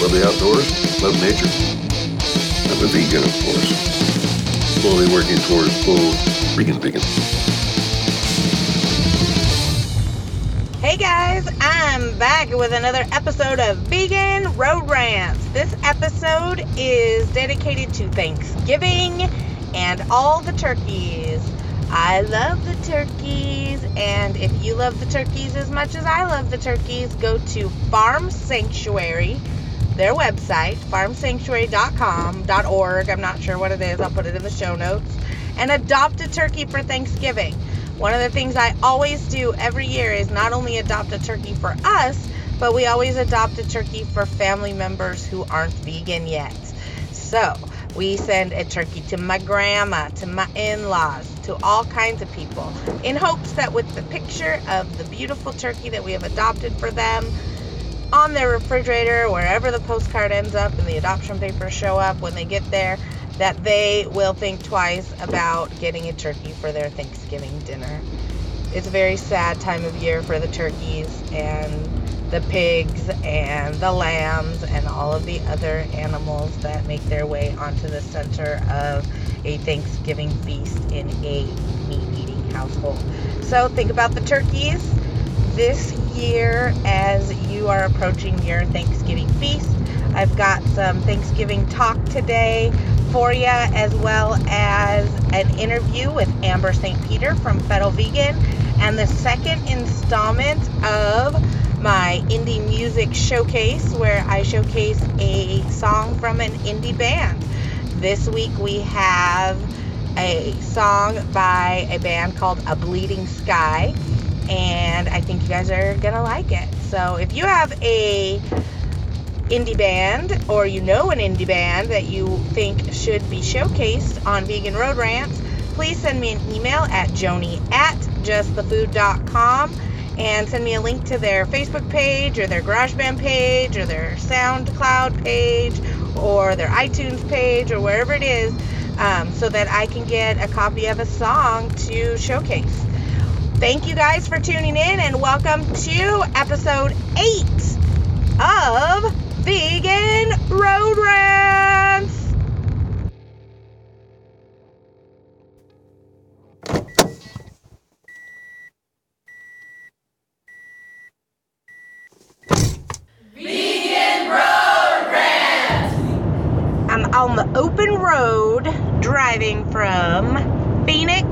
Love the outdoors, love nature. I'm a vegan, of course. Slowly working towards full vegan vegan. Hey guys, I'm back with another episode of Vegan Road Rants. This episode is dedicated to Thanksgiving and all the turkeys. I love the turkeys, and if you love the turkeys as much as I love the turkeys, go to Farm Sanctuary, their website, farmsanctuary.com.org. I'm not sure what it is, I'll put it in the show notes, and adopt a turkey for Thanksgiving. One of the things I always do every year is not only adopt a turkey for us, but we always adopt a turkey for family members who aren't vegan yet. So, we send a turkey to my grandma, to my in laws, to all kinds of people, in hopes that with the picture of the beautiful turkey that we have adopted for them on their refrigerator, wherever the postcard ends up and the adoption papers show up when they get there, that they will think twice about getting a turkey for their Thanksgiving dinner. It's a very sad time of year for the turkeys and the pigs and the lambs and all of the other animals that make their way onto the center of a Thanksgiving feast in a meat eating household. So think about the turkeys this year as you are approaching your Thanksgiving feast. I've got some Thanksgiving talk today you, as well as an interview with Amber St. Peter from Fettle Vegan, and the second installment of my indie music showcase where I showcase a song from an indie band. This week we have a song by a band called A Bleeding Sky, and I think you guys are gonna like it. So if you have a indie band or you know an indie band that you think should be showcased on Vegan Road Rants, please send me an email at joni at justthefood.com and send me a link to their Facebook page or their GarageBand page or their SoundCloud page or their iTunes page or wherever it is um, so that I can get a copy of a song to showcase. Thank you guys for tuning in and welcome to episode 8 of Vegan Road Rants. I'm on the open road driving from Phoenix,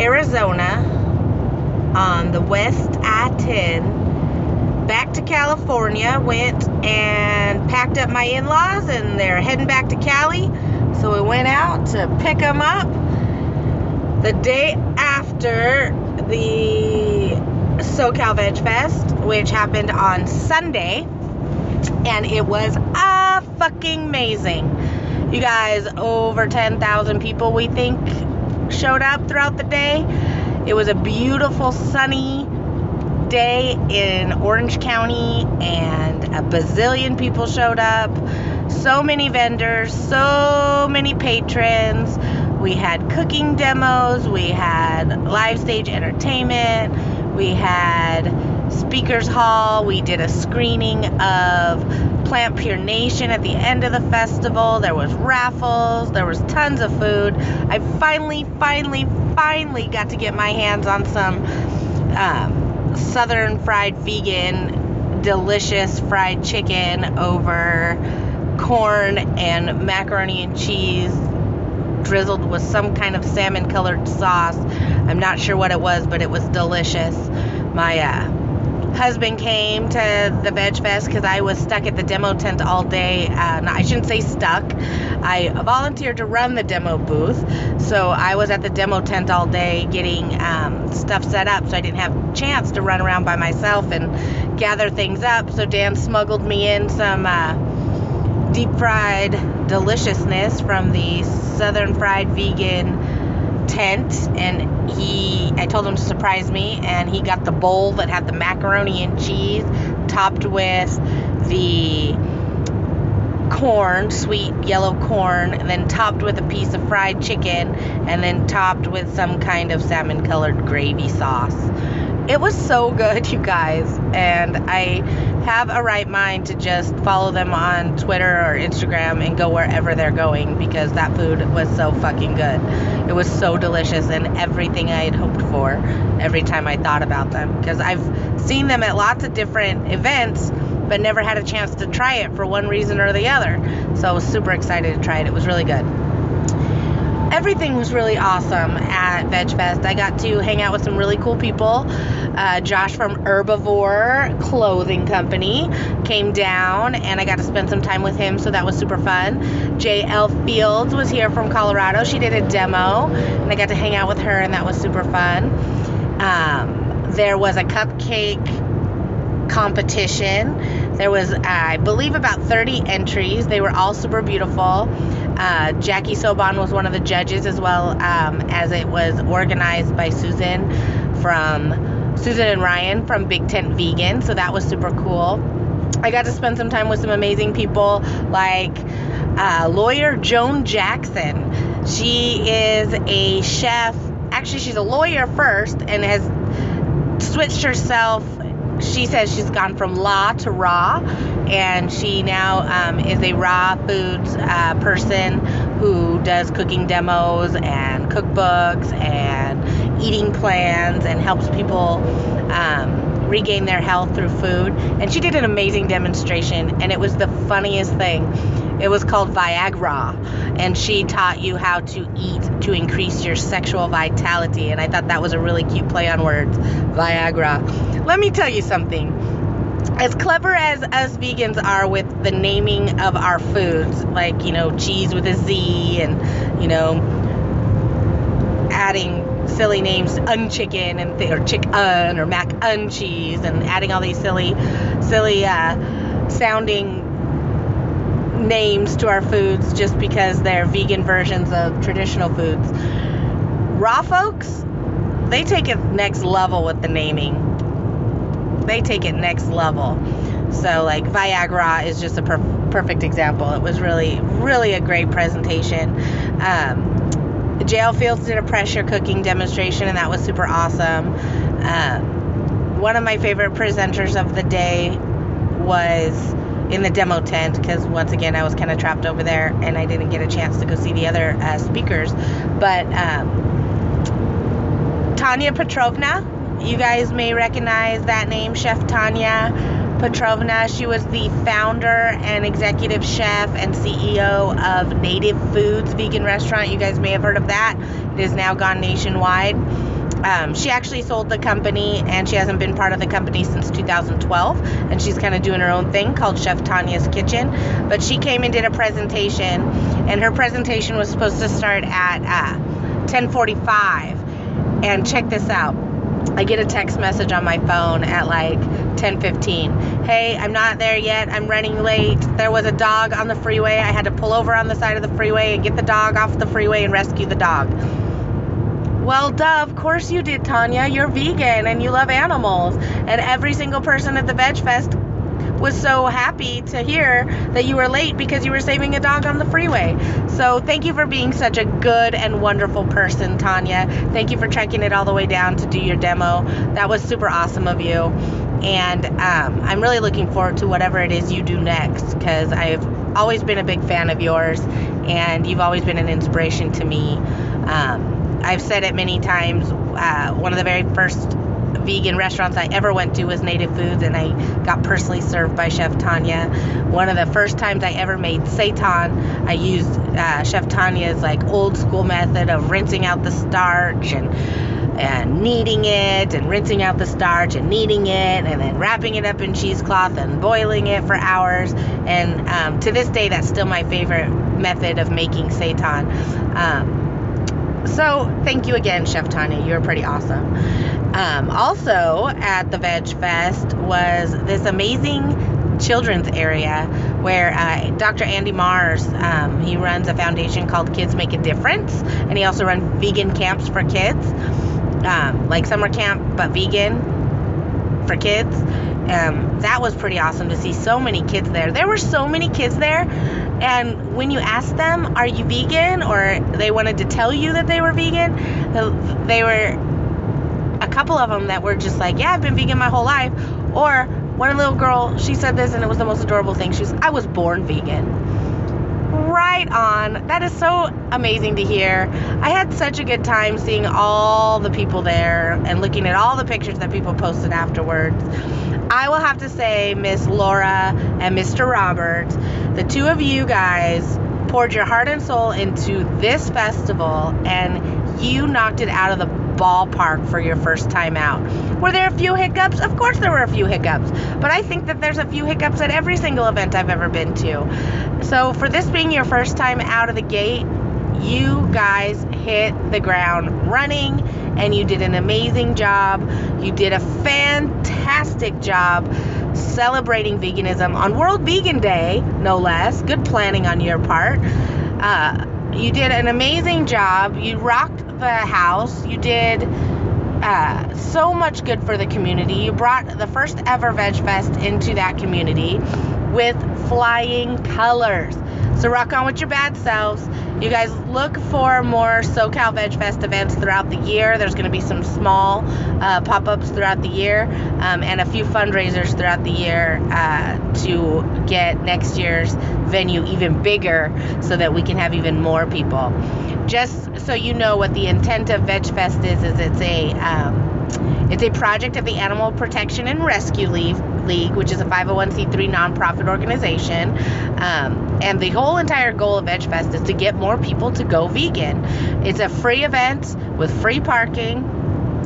Arizona on the West I 10 back to California. Went and packed up my in laws, and they're heading back to Cali. So we went out to pick them up the day after the SoCal Veg Fest, which happened on Sunday. And it was a fucking amazing. You guys, over 10,000 people, we think, showed up throughout the day. It was a beautiful, sunny day in Orange County, and a bazillion people showed up. So many vendors, so many patrons. We had cooking demos, we had live stage entertainment, we had speakers hall, we did a screening of Plant Pure Nation at the end of the festival. There was raffles, there was tons of food. I finally, finally, finally got to get my hands on some um, southern fried vegan, delicious fried chicken over corn and macaroni and cheese drizzled with some kind of salmon colored sauce. I'm not sure what it was, but it was delicious. My uh, husband came to the Veg Fest because I was stuck at the demo tent all day. Uh, no, I shouldn't say stuck. I volunteered to run the demo booth, so I was at the demo tent all day getting um, stuff set up. So I didn't have a chance to run around by myself and gather things up. So Dan smuggled me in some uh, deep fried deliciousness from the Southern Fried Vegan tent and he I told him to surprise me and he got the bowl that had the macaroni and cheese topped with the corn, sweet yellow corn, and then topped with a piece of fried chicken, and then topped with some kind of salmon colored gravy sauce. It was so good, you guys, and I have a right mind to just follow them on Twitter or Instagram and go wherever they're going because that food was so fucking good. It was so delicious and everything I had hoped for every time I thought about them because I've seen them at lots of different events but never had a chance to try it for one reason or the other. So I was super excited to try it. It was really good. Everything was really awesome at Veg Fest. I got to hang out with some really cool people. Uh, Josh from Herbivore Clothing Company came down, and I got to spend some time with him, so that was super fun. JL Fields was here from Colorado. She did a demo, and I got to hang out with her, and that was super fun. Um, there was a cupcake competition. There was, I believe, about 30 entries. They were all super beautiful. Uh, Jackie Sobon was one of the judges, as well um, as it was organized by Susan from Susan and Ryan from Big Tent Vegan. So that was super cool. I got to spend some time with some amazing people like uh, lawyer Joan Jackson. She is a chef. Actually, she's a lawyer first and has switched herself she says she's gone from law to raw, and she now um, is a raw foods uh, person who does cooking demos and cookbooks and eating plans and helps people um, regain their health through food. And she did an amazing demonstration, and it was the funniest thing. It was called Viagra, and she taught you how to eat to increase your sexual vitality. And I thought that was a really cute play on words, Viagra. Let me tell you something. As clever as us vegans are with the naming of our foods, like, you know, cheese with a Z and, you know, adding silly names unchicken and th- or chick un or mac uncheese and adding all these silly silly uh, sounding names to our foods just because they're vegan versions of traditional foods. Raw folks, they take it next level with the naming. They take it next level. So, like, Viagra is just a per- perfect example. It was really, really a great presentation. Um, JL Fields did a pressure cooking demonstration, and that was super awesome. Um, one of my favorite presenters of the day was in the demo tent because once again I was kind of trapped over there and I didn't get a chance to go see the other uh, speakers. But um, Tanya Petrovna, you guys may recognize that name, Chef Tanya Petrovna. She was the founder and executive chef and CEO of Native Foods Vegan Restaurant. You guys may have heard of that. It has now gone nationwide. Um, she actually sold the company and she hasn't been part of the company since 2012 and she's kind of doing her own thing called chef tanya's kitchen but she came and did a presentation and her presentation was supposed to start at uh, 1045 and check this out I get a text message on my phone at like 10:15. Hey, I'm not there yet. I'm running late. There was a dog on the freeway. I had to pull over on the side of the freeway and get the dog off the freeway and rescue the dog. Well, duh, of course you did, Tanya. You're vegan and you love animals. And every single person at the Veg Fest was so happy to hear that you were late because you were saving a dog on the freeway. So thank you for being such a good and wonderful person, Tanya. Thank you for trekking it all the way down to do your demo. That was super awesome of you. And um, I'm really looking forward to whatever it is you do next because I've always been a big fan of yours and you've always been an inspiration to me. Um, I've said it many times. Uh, one of the very first vegan restaurants I ever went to was Native Foods, and I got personally served by Chef Tanya. One of the first times I ever made seitan, I used uh, Chef Tanya's like old school method of rinsing out the starch and and kneading it and rinsing out the starch and kneading it and then wrapping it up in cheesecloth and boiling it for hours. And um, to this day, that's still my favorite method of making seitan. Um, so thank you again, Chef Tanya. You're pretty awesome. Um, also at the Veg Fest was this amazing children's area where uh, Dr. Andy Mars um, he runs a foundation called Kids Make a Difference, and he also runs vegan camps for kids, um, like summer camp but vegan for kids. Um, that was pretty awesome to see so many kids there. There were so many kids there, and when you asked them, "Are you vegan?" or they wanted to tell you that they were vegan, they were a couple of them that were just like, "Yeah, I've been vegan my whole life," or one little girl, she said this, and it was the most adorable thing. She was, "I was born vegan." Right on. That is so amazing to hear. I had such a good time seeing all the people there and looking at all the pictures that people posted afterwards. I will have to say, Miss Laura and Mr. Robert, the two of you guys poured your heart and soul into this festival and you knocked it out of the ballpark for your first time out. Were there a few hiccups? Of course there were a few hiccups, but I think that there's a few hiccups at every single event I've ever been to. So for this being your first time out of the gate, you guys hit the ground running and you did an amazing job. You did a fantastic job celebrating veganism on World Vegan Day, no less. Good planning on your part. Uh, you did an amazing job. You rocked the house. You did uh, so much good for the community. You brought the first ever Veg Fest into that community with flying colors. So rock on with your bad selves. You guys look for more SoCal Veg Fest events throughout the year. There's going to be some small uh, pop ups throughout the year um, and a few fundraisers throughout the year uh, to get next year's venue even bigger so that we can have even more people. Just so you know what the intent of Veg Fest is, is it's a um, it's a project of the Animal Protection and Rescue League, which is a 501c3 nonprofit organization. Um, and the whole entire goal of Veg Fest is to get more people to go vegan. It's a free event with free parking.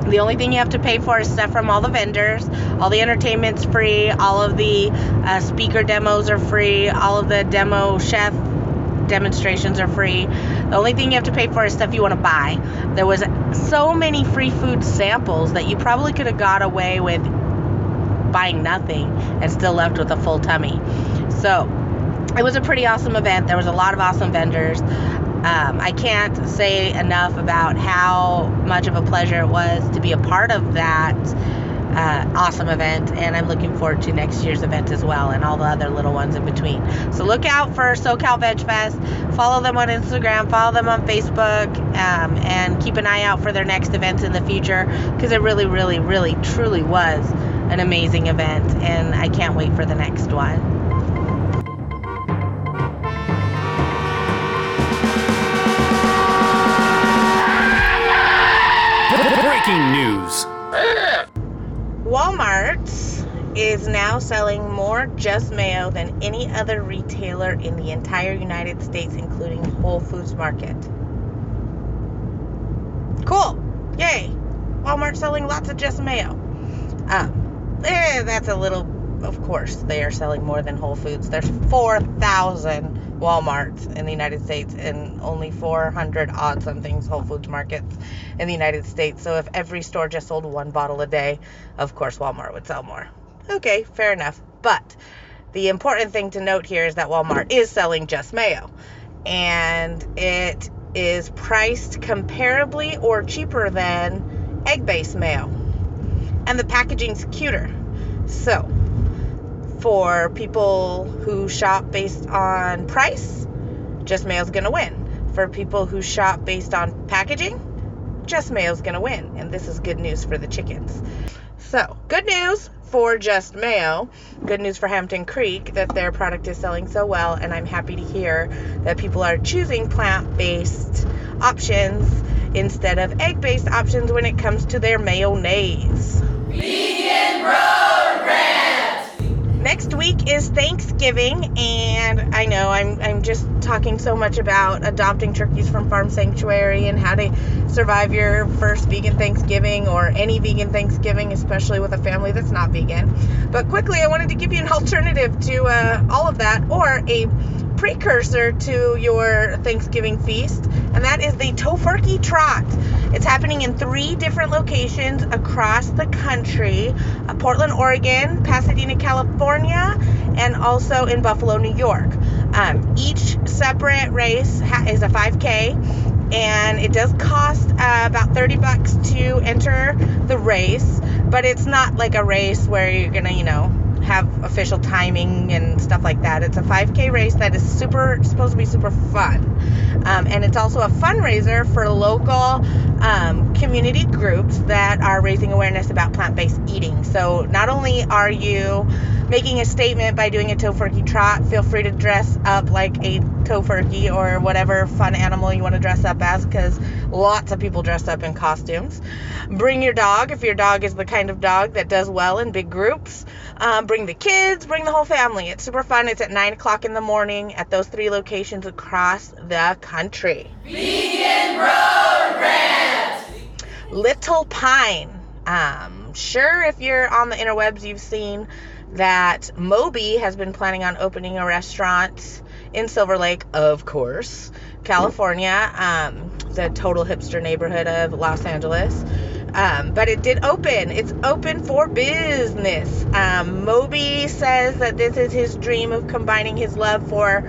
The only thing you have to pay for is stuff from all the vendors. All the entertainment's free. All of the uh, speaker demos are free. All of the demo chef demonstrations are free. The only thing you have to pay for is stuff you want to buy. There was so many free food samples that you probably could have got away with buying nothing and still left with a full tummy. So, it was a pretty awesome event. There was a lot of awesome vendors. Um, I can't say enough about how much of a pleasure it was to be a part of that uh, awesome event, and I'm looking forward to next year's event as well, and all the other little ones in between. So look out for SoCal Veg Fest. Follow them on Instagram, follow them on Facebook, um, and keep an eye out for their next events in the future because it really, really, really, truly was an amazing event, and I can't wait for the next one. Breaking news. Walmart is now selling more Just Mayo than any other retailer in the entire United States, including Whole Foods Market. Cool. Yay. Walmart selling lots of Just Mayo. Um, eh, that's a little, of course, they are selling more than Whole Foods. There's 4,000 Walmarts in the United States and only 400 odd somethings Whole Foods markets in the United States. So if every store just sold one bottle a day, of course Walmart would sell more. Okay, fair enough. But the important thing to note here is that Walmart is selling just mayo. And it is priced comparably or cheaper than egg based mayo. And the packaging's cuter. So, for people who shop based on price, Just Mayo's going to win. For people who shop based on packaging, Just Mayo's going to win. And this is good news for the chickens. So, good news for Just Mayo. Good news for Hampton Creek that their product is selling so well. And I'm happy to hear that people are choosing plant based options instead of egg based options when it comes to their mayonnaise. Vegan Road Rant! Next week is Thanksgiving, and I know I'm, I'm just talking so much about adopting turkeys from Farm Sanctuary and how to survive your first vegan Thanksgiving or any vegan Thanksgiving, especially with a family that's not vegan. But quickly, I wanted to give you an alternative to uh, all of that or a precursor to your Thanksgiving feast, and that is the Tofurky Trot. It's happening in three different locations across the country uh, Portland, Oregon, Pasadena, California, and also in Buffalo, New York. Um, each separate race ha- is a 5K, and it does cost uh, about 30 bucks to enter the race but it's not like a race where you're gonna, you know, have official timing and stuff like that. It's a 5K race that is super supposed to be super fun. Um, and it's also a fundraiser for local um, community groups that are raising awareness about plant-based eating. So not only are you making a statement by doing a tofurky trot, feel free to dress up like a tofurky or whatever fun animal you want to dress up as because lots of people dress up in costumes. Bring your dog if your dog is the kind of dog that does well in big groups. Um, bring the kids, bring the whole family. It's super fun. It's at 9 o'clock in the morning at those three locations across the country. Vegan Road Rant! Little Pine. Um, sure, if you're on the interwebs, you've seen that Moby has been planning on opening a restaurant in Silver Lake, of course, California, um, the total hipster neighborhood of Los Angeles. Um, but it did open. It's open for business. Um, Moby says that this is his dream of combining his love for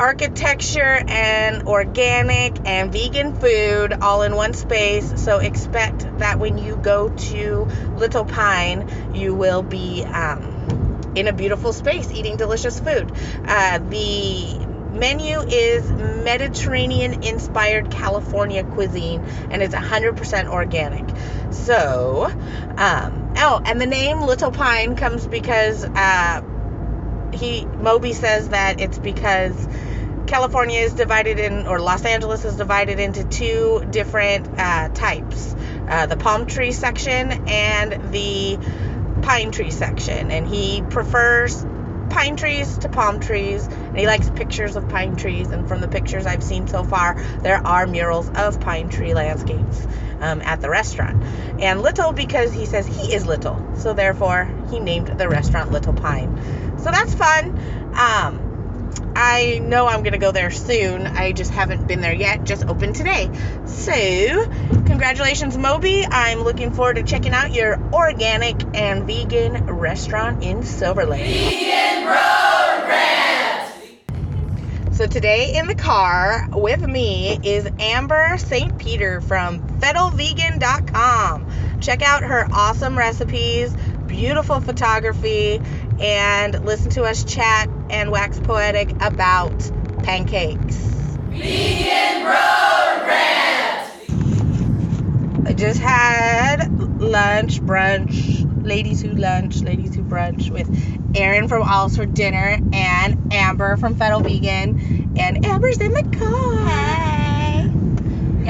architecture and organic and vegan food all in one space. So expect that when you go to Little Pine, you will be um, in a beautiful space eating delicious food. Uh, the menu is Mediterranean inspired California cuisine and it's 100% organic. So, um, oh, and the name Little Pine comes because uh, he Moby says that it's because California is divided in, or Los Angeles is divided into two different uh, types. Uh, the palm tree section and the pine tree section. And he prefers pine trees to palm trees and he likes pictures of pine trees. And from the pictures i've seen so far there are murals of pine tree landscapes um, at the restaurant. And little because he says he is little so therefore he named the restaurant little pine. So that's fun. Um, I know I'm going to go there soon. I just haven't been there yet. Just opened today. So, congratulations, Moby. I'm looking forward to checking out your organic and vegan restaurant in Silver Lake. Vegan Road Rant! So, today in the car with me is Amber St. Peter from FettleVegan.com. Check out her awesome recipes, beautiful photography, and listen to us chat and wax poetic about pancakes. Vegan Road Rant! I just had lunch, brunch, ladies who lunch, ladies who brunch with Erin from Olives for Dinner and Amber from Fettle Vegan. And Amber's in the car. Hey.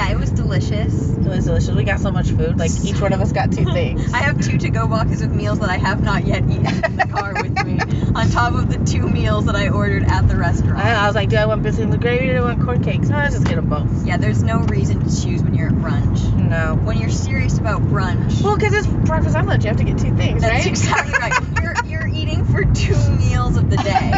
Yeah, it was delicious. It was delicious. We got so much food. Like each one of us got two things. I have two to-go boxes of meals that I have not yet eaten in the car with me, on top of the two meals that I ordered at the restaurant. I, I was like, do I want biscuits and gravy or do I want corn cakes? Oh, I'll just get them both. Yeah, there's no reason to choose when you're at brunch. No. When you're serious about brunch, Well, because it's breakfast and lunch. You have to get two things, right? that's right? exactly right. You're you're eating for two meals of the day.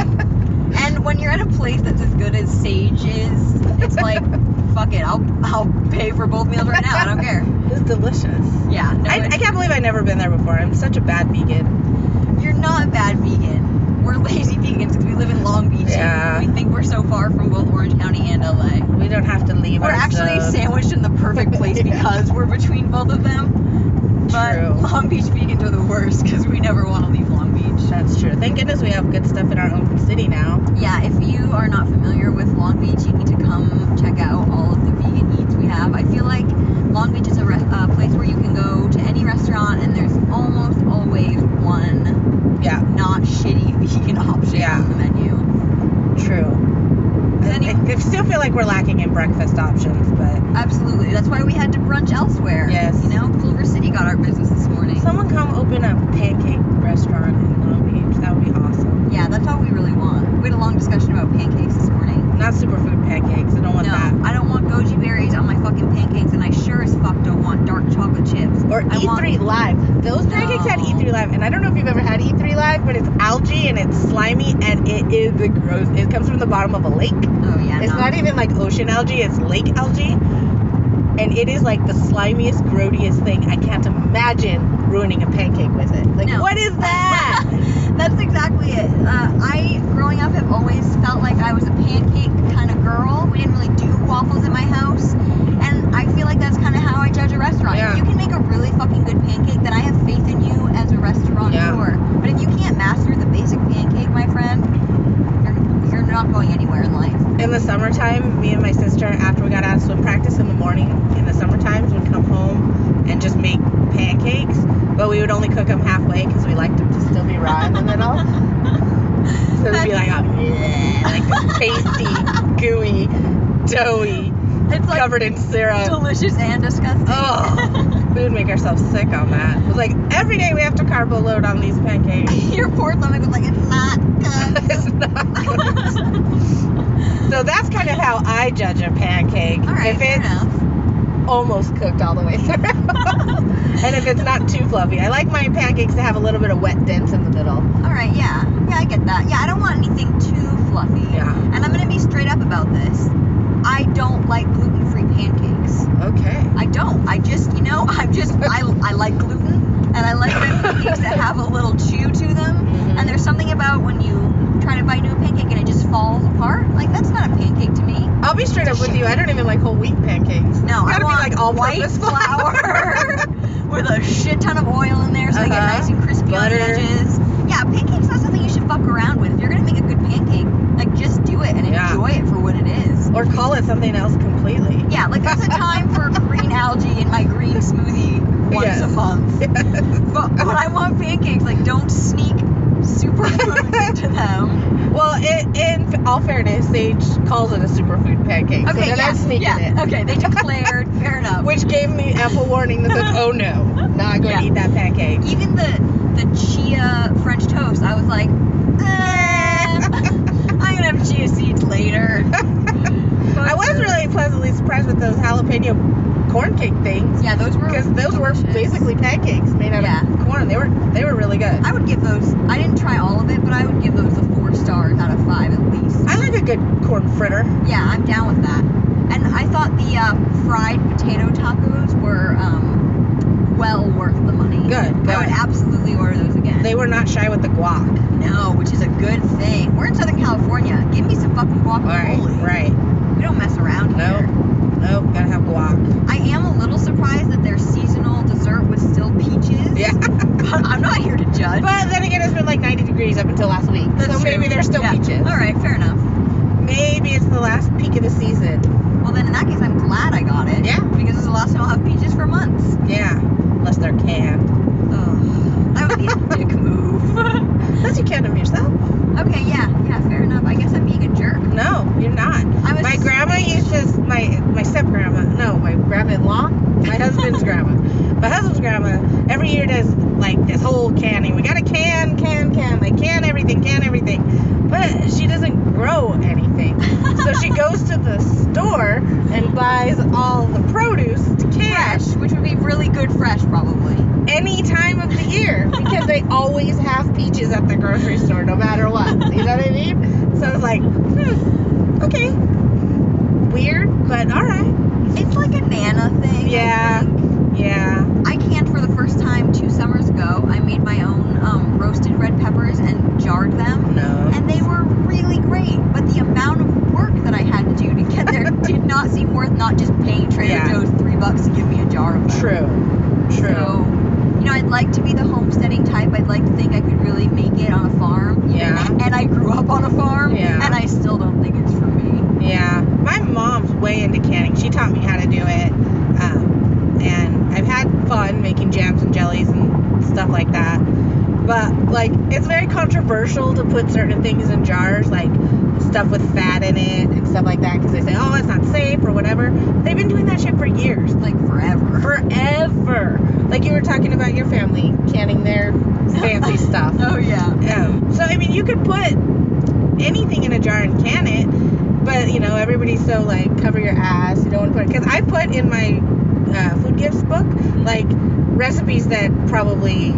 And when you're at a place that's as good as Sage is, it's like, fuck it, I'll I'll pay for both meals right now. I don't care. It's delicious. Yeah, no, I, I can't believe I've never been there before. I'm such a bad vegan. You're not a bad vegan. We're lazy vegans because we live in Long Beach. Yeah. And we think we're so far from both Orange County and LA. We don't have to leave We're actually zone. sandwiched in the perfect place Yeah. because we're between both of them. But True. Long Beach vegans are the worst because we never want to leave Long Beach. That's true. Thank goodness we have good stuff in our own city now. Yeah, if you are not familiar with Long Beach, you need to come check out all of the vegan eats we have. I feel like Long Beach is a re- uh, place where you can go to any restaurant and there's almost always one Yeah, not shitty vegan option Yeah. on the menu. true. I, Any- I- still feel like we're lacking in breakfast options, but Absolutely. That's why we had to brunch elsewhere. Yes. You know, Culver City got our business this morning. someone come open a pancake restaurant in Long Beach. That would be awesome. yeah, that's all we really want. We had a long discussion about pancakes this morning. Not superfood pancakes. I don't want no, that. I don't want goji berries on my fucking pancakes, and I sure as fuck don't want dark chocolate chips. Or I want- E3 Live. Those pancakes had E3 Live, and I don't know if you've ever had E3 Live, but it's algae and it's slimy and it is the gross. It comes from the bottom of a lake. Oh yeah. It's no. not even like ocean algae, it's lake algae. And it is like the slimiest, grodiest thing. I can't imagine ruining a pancake with it. Like, No. what is that? That's exactly it. Uh, I, growing up, have always felt like I was a pancake kind of girl. We didn't really do waffles in my house. And I feel like that's kind of how I judge a restaurant. Yeah. If you can make a really fucking good pancake, then I have faith in you as a restaurateur. Yeah. But if you can't master the basic pancake, my friend, you're, you're not going anywhere in life. in the summertime, me and my sister, after we got out of swim practice in the morning, in the summer times, would come home and just make pancakes. But we would only cook them halfway because we liked them to still be raw in the middle. So it'd be like, oh, a, bleh, like this pasty, gooey, doughy, It's like covered in syrup. delicious and disgusting. Oh, we would make ourselves sick on that. It was like every day we have to carbo load on these pancakes. Your poor stomach was like, it's not good. it's not good. So that's kind of how I judge a pancake. All right, if fair it's enough. almost cooked all the way through. and if it's not too fluffy. I like my pancakes to have a little bit of wet dents in the middle. All right, yeah, yeah, I get that. Yeah, I don't want anything too fluffy. Yeah. And I'm gonna be straight up about this. I don't like gluten-free pancakes. Okay. I don't. I just, you know, I'm just, I, I like gluten, and I like pancakes that have a little chew to them. Mhm. And there's something about when you try to bite into a pancake and it just falls apart. Like that's not a pancake to me. I'll be straight up with you. I don't even like whole wheat pancakes. No, it's I want be like all white flour with a shit ton of oil in there so they get Uh-huh. nice and crispy Butter. on the edges. Yeah, pancake's not something you should fuck around with. If you're gonna make a good pancake, like just do it and Yeah. enjoy it for what it is. or call it something else completely. Yeah, like there's a time for green algae in my green smoothie once Yes. a month. But when I want pancakes, like don't sneak superfoods into them. Well, in, in all fairness, Sage calls it a superfood pancake. so they're yeah, not sneaking yeah. it. Okay, they declared. fair enough. Which gave me ample warning that said, oh no, not going Yeah. to eat that pancake. Even the the chia French toast, I was like, eh, I'm gonna have chia seeds later. I was really pleasantly surprised with those jalapeno corn cake things. Yeah, those were Because those were basically pancakes made out Yeah. of corn. They were they were really good. I would give those. I didn't try all of it, but I would give those a four stars out of five at least. I like a good corn fritter. Yeah, I'm down with that. And I thought the uh, fried potato tacos were um, well worth the money. Good, I would absolutely order those again. They were not shy with the guac. no, which is a good thing. We're in Southern California. Give me some fucking Right, guacamole. right. We don't mess around No, here. nope, gotta have guac. I am a little surprised that their seasonal dessert was still peaches. Yeah. But I'm not here to judge. But then again, it's been like 90 degrees up until last week. That's so true. maybe they're still Yeah. peaches. All right, fair enough. Maybe it's the last peak of the season. Well, then in that case, I'm glad I got it. Yeah. Because it's the last time I'll have peaches for months. Yeah, unless they're canned. Ugh. That would be a dick move. Unless you can them yourself. okay, yeah, yeah, fair enough. I guess I'm being a jerk. No, you're not. I was My grandma used to, my my step grandma, no, my grandma-in-law, my husband's grandma. My husband's grandma every year does like this whole canning. We gotta can, can, can, like can everything, can everything. But she doesn't grow anything. so she goes to the store and buys all the produce to can Fresh, which would be really good fresh, probably. any time of the year because they always have peaches at the grocery store no matter what. You know what I mean? So it's like, hmm, okay. Weird, but alright. It's like a Nana thing. Yeah. Yeah. I canned for the first time two summers ago. I made my own um, roasted red peppers and jarred them. No. And they were really great, but the amount of work that I had to do to get there did not seem worth not just paying Trader Yeah. Joe's three bucks to give me a jar of them. True. True. So, you know, I'd like to be the homesteading type. I'd like to think I could really make it on a farm. Yeah. And, and I grew up on a farm. Yeah. And I still don't think it's for me. Yeah, my mom's way into canning. She taught me how to do it, um, and I've had fun making jams and jellies and stuff like that. But like, it's very controversial to put certain things in jars, like stuff with fat in it and stuff like that, because they say, oh, it's not safe or whatever. They've been doing that shit for years, Like forever. forever. Like you were talking about your family canning their fancy stuff. Oh, yeah. Um, so I mean, you could put anything in a jar and can it, but you know, everybody's so like cover your ass. You don't want to put because I put in my uh, food gifts book like recipes that probably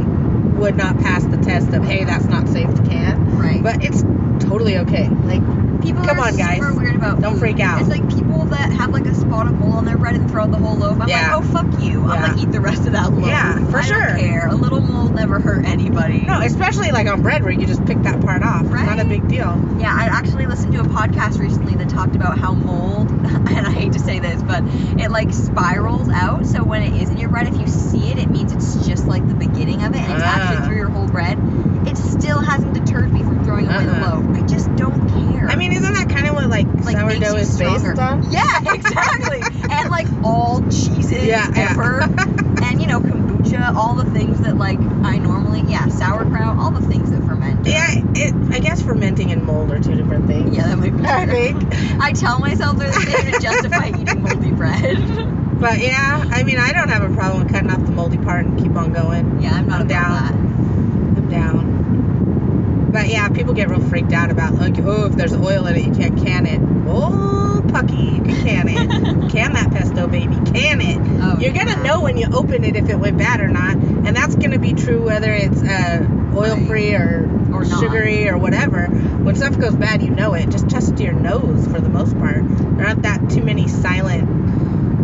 would not pass the test of hey, that's not safe to can. Right. But it's totally okay. Like, People Come are on, guys. super weird about Don't food. freak out. It's like people that have like a spot of mold on their bread and throw out the whole loaf. I'm Yeah. like, oh fuck you. I'm Yeah. like, eat the rest of that loaf. Yeah, for I sure. Don't care. A little mold never hurt anybody. no, especially like on bread where you just pick that part off. It's not a big deal. Yeah, I actually listened to a podcast recently that talked about how mold, and I hate to say this, but it like spirals out. So when it is in your bread, if you see it, it means it's just like the beginning of it, and it's Ah. actually Uh-huh. through your whole bread. It still hasn't deterred me from throwing away the Uh-uh. loaf. I just don't care. I mean, isn't that kind of what like, like sourdough is stronger. based on? Yeah, exactly. and like all cheeses Yeah, yeah. ever, and you know kombucha, all the things that like I normally, yeah, sauerkraut, all the things that ferment. Yeah, it, I guess fermenting and mold are two different things. Yeah, that might be. I think. I tell myself they're the same to justify eating moldy bread. But yeah, I mean, I don't have a problem with cutting off the moldy part and keep on going. yeah, I'm not I'm down. I'm down. But yeah, people get real freaked out about like, oh, if there's oil in it, you can't can it. Oh, Pucky, you can can it. can that pesto, baby. Can it. Oh, You're gonna yeah. know when you open it if it went bad or not, and that's gonna be true whether it's uh, oil free or, Or not. sugary or whatever. When stuff goes bad, you know it. Just trust your nose for the most part. There aren't that too many silent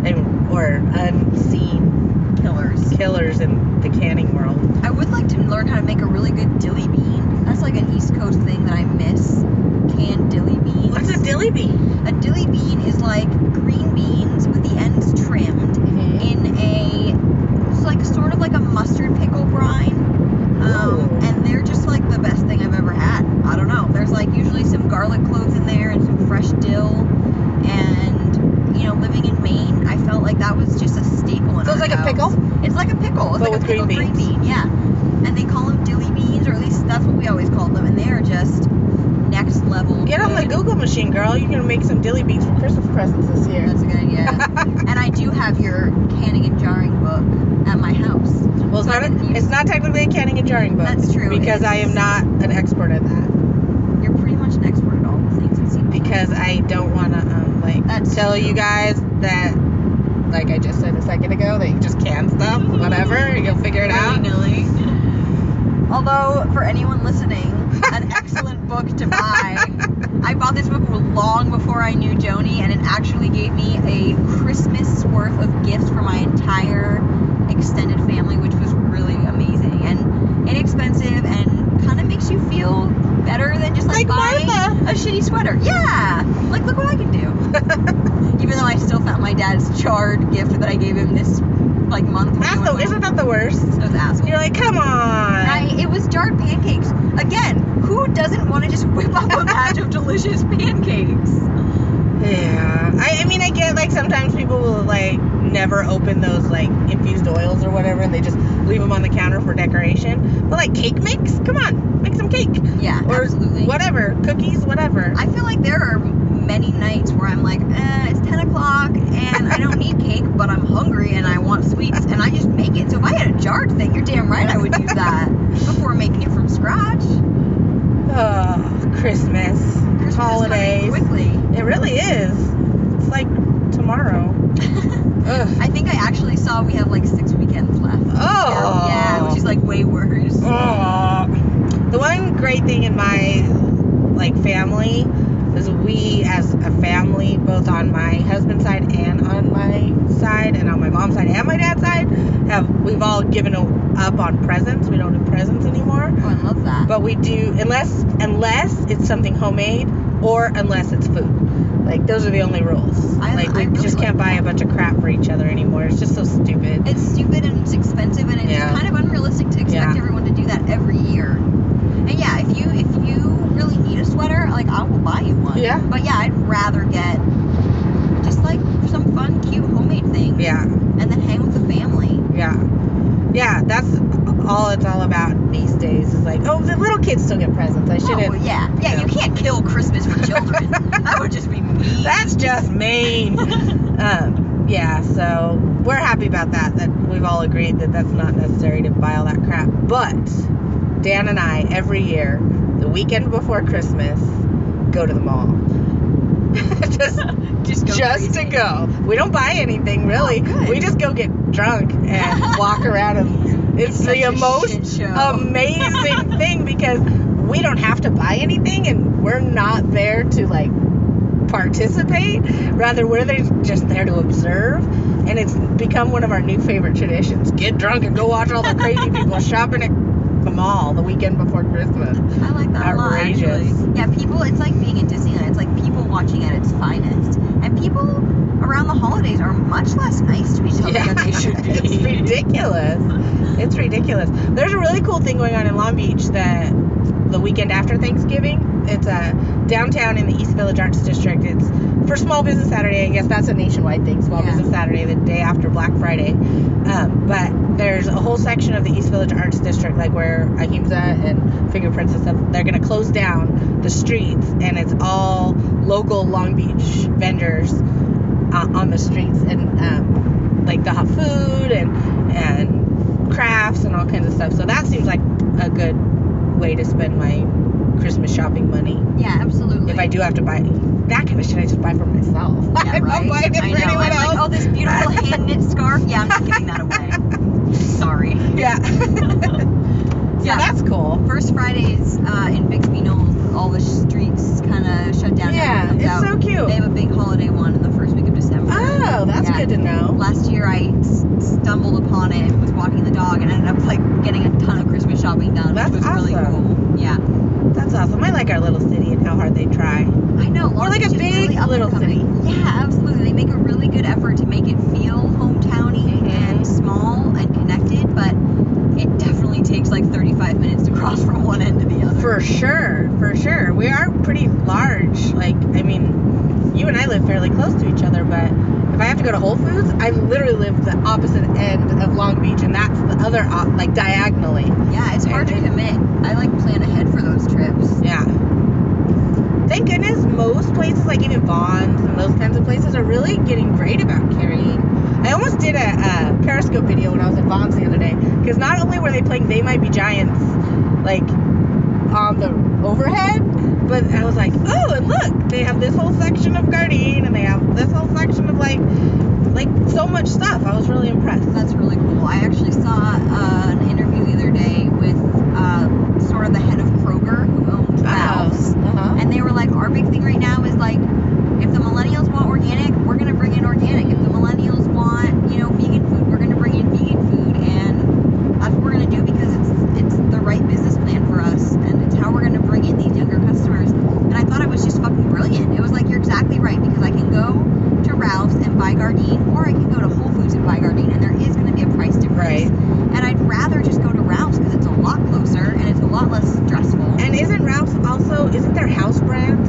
and or unseen killers. killers in the canning world. I would like to learn how to make a really good dilly bean. That's like an East Coast thing that I miss. Canned dilly beans. What's a dilly bean? A dilly bean is like green beans with the ends trimmed in a it's like sort of like a mustard pickle brine. Um, and they're just like the best thing I've ever had. I don't know. There's like usually some garlic cloves in there and some fresh dill. And you know, living in Maine, felt like that was just a staple in So it's like a pickle? It's like a pickle. It's But like with a green pickled green bean, yeah. And they call them dilly beans, or at least that's what we always called them. And they are just next level. Get on the. Google machine, girl. You're gonna make some dilly beans for Christmas presents this year. That's a good idea. and I do have your canning and jarring book at my house. well, it's So not. A, it's not technically a canning and jarring book. That's true, Because I am not an expert at that. You're pretty much an expert at all the things it seems. like. Because I don't want to um like That's tell true. you guys that, like I just said a second ago, that you just can stuff, whatever. You'll figure it out. Although, for anyone listening, an excellent book to buy. I bought this book long before I knew Joni, and it actually gave me a Christmas worth of gifts for my entire extended family, which was really amazing and inexpensive and kind of makes you feel better than just like, Like buying Martha. a shitty sweater. Yeah, like look what I can do. Even though I still found my dad's charred gift that I gave him this like month. That's the, isn't that the worst? Those assholes. You're like, come on. I, it was jarred pancakes. Again, who doesn't want to just whip up a batch of delicious pancakes? Yeah. I, I mean, I get like sometimes people will like never open those like infused oils or whatever and they just leave them on the counter for decoration. But like cake mix? Come on, make some cake. Yeah, Or absolutely. whatever. Cookies, whatever. I feel like there are many nights where I'm like, eh, it's 10 o'clock and I don't need cake, but I'm hungry and I want sweets and I just make it. So if I had a jarred thing, you're damn right I would use that before making it from scratch. Oh, Christmas. Christmas holidays. quickly. It really is. It's like tomorrow. Ugh. I think I actually saw we have like six weekends left. Oh. Yeah, which is like way worse. Oh. The one great thing in my like family is we as a family, both on my husband's side and on my side, and on my mom's side and my dad's side, have we've all given up on presents. We don't do presents anymore. Oh, I love that. But we do unless unless it's something homemade or unless it's food. Like those are the only rules. I- like we really just can't like buy a bunch of crap for each other anymore. It's just so stupid. it's stupid and it's expensive and it's Yeah. kind of unrealistic to expect Yeah. everyone to do that every year. And yeah, if you if you really need a sweater, like I will buy you one. Yeah. But yeah, I'd rather get just like some fun, cute homemade things. yeah. And then hang with the family. Yeah. Yeah, that's all it's all about these days. Is like, oh, the little kids still get presents. I oh, shouldn't. Oh yeah, yeah. You can't kill Christmas for children. that would just be. That's just mean. um, yeah, so we're happy about that. That we've all agreed that that's not necessary to buy all that crap. But Dan and I, every year, the weekend before Christmas, go to the mall. just just go just to go. We don't buy anything really. Oh, we just go get drunk and walk around and it's Such the most amazing thing because we don't have to buy anything, and we're not there to like participate. Rather, we're just there to observe. And it's become one of our new favorite traditions. Get drunk and go watch all the crazy people shopping at the mall the weekend before Christmas. I like that a lot, Outrageous. actually. Yeah, people, it's like being in Disneyland. It's like people watching at its finest. And people around the holidays are much less nice to each other than they should be. it's ridiculous. It's ridiculous. There's a really cool thing going on in Long Beach that the weekend after Thanksgiving. It's uh, downtown in the East Village Arts District. It's for Small Business Saturday. I guess that's a nationwide thing. Small Yeah. Business Saturday, the day after Black Friday. Um, but there's a whole section of the East Village Arts District, like where Ahimsa and Fingerprints and stuff, they're going to close down the streets, and it's all local Long Beach vendors uh, on the streets, and um, like the hot food and and crafts and all kinds of stuff. So that seems like a good way to spend my Christmas shopping money. Yeah, absolutely. If I do have to buy that kind of shit, I just buy for myself. Yeah, I'm right. not buying it I for know. anyone I'm else. like, oh, this beautiful hand knit scarf. Yeah, I'm not giving that away. Sorry. yeah. so Yeah. that's cool. First Fridays uh, in Bixby all the streets kind of shut down. Yeah, it's out. so cute. They have a big holiday one in the first week. Oh, that's Yeah. good to know. Last year I stumbled upon it and was walking the dog and ended up like getting a ton of Christmas shopping done, That's which was really awesome. cool. Yeah, That's awesome. I like our little city and how hard they try. I know. Long like a big really little city. Yeah, absolutely. They make a really good effort to make it feel hometowny Mhm. and small and connected, but it definitely takes like 35 minutes to cross from one end to the other. For sure, for sure. We are pretty large. Like, I mean, you and I live fairly close to each other, but if I have to go to Whole Foods, I literally live the opposite end of Long Beach, and that's the other, op- like, diagonally. yeah, it's hard to commit. I like plan ahead for those trips. Yeah. Thank goodness most places, like even Vons and those kinds of places, are really getting great about carrying. I almost did a, a Periscope video when I was at Vons the other day, because not only were they playing They Might Be Giants, like, on the overhead, but I was like, oh, and look, they have this whole section of Gardein, and they have this whole section of, like, like so much stuff. I was really impressed. That's really cool. I actually saw uh, an interview the other day with uh, sort of the head of Kroger who owns Ralph's. Uh-huh. And they were like, our big thing right now is like, if the millennials want organic, we're gonna bring in organic. If the millennials want, you know, vegan food, we're gonna bring in vegan food, and that's what we're gonna do because it's it's the right business plan for us, and it's how we're gonna bring in these younger customers. And I thought it was just fucking brilliant. It was like you're exactly right because I can go to Ralph's and buy Gardein, or I can go to Whole Foods and buy Gardein, and there is gonna be a price difference. Right. And I'd rather just go to Ralph's because it's a lot closer and it's a lot less stressful. And isn't Ralph's also isn't their house brand?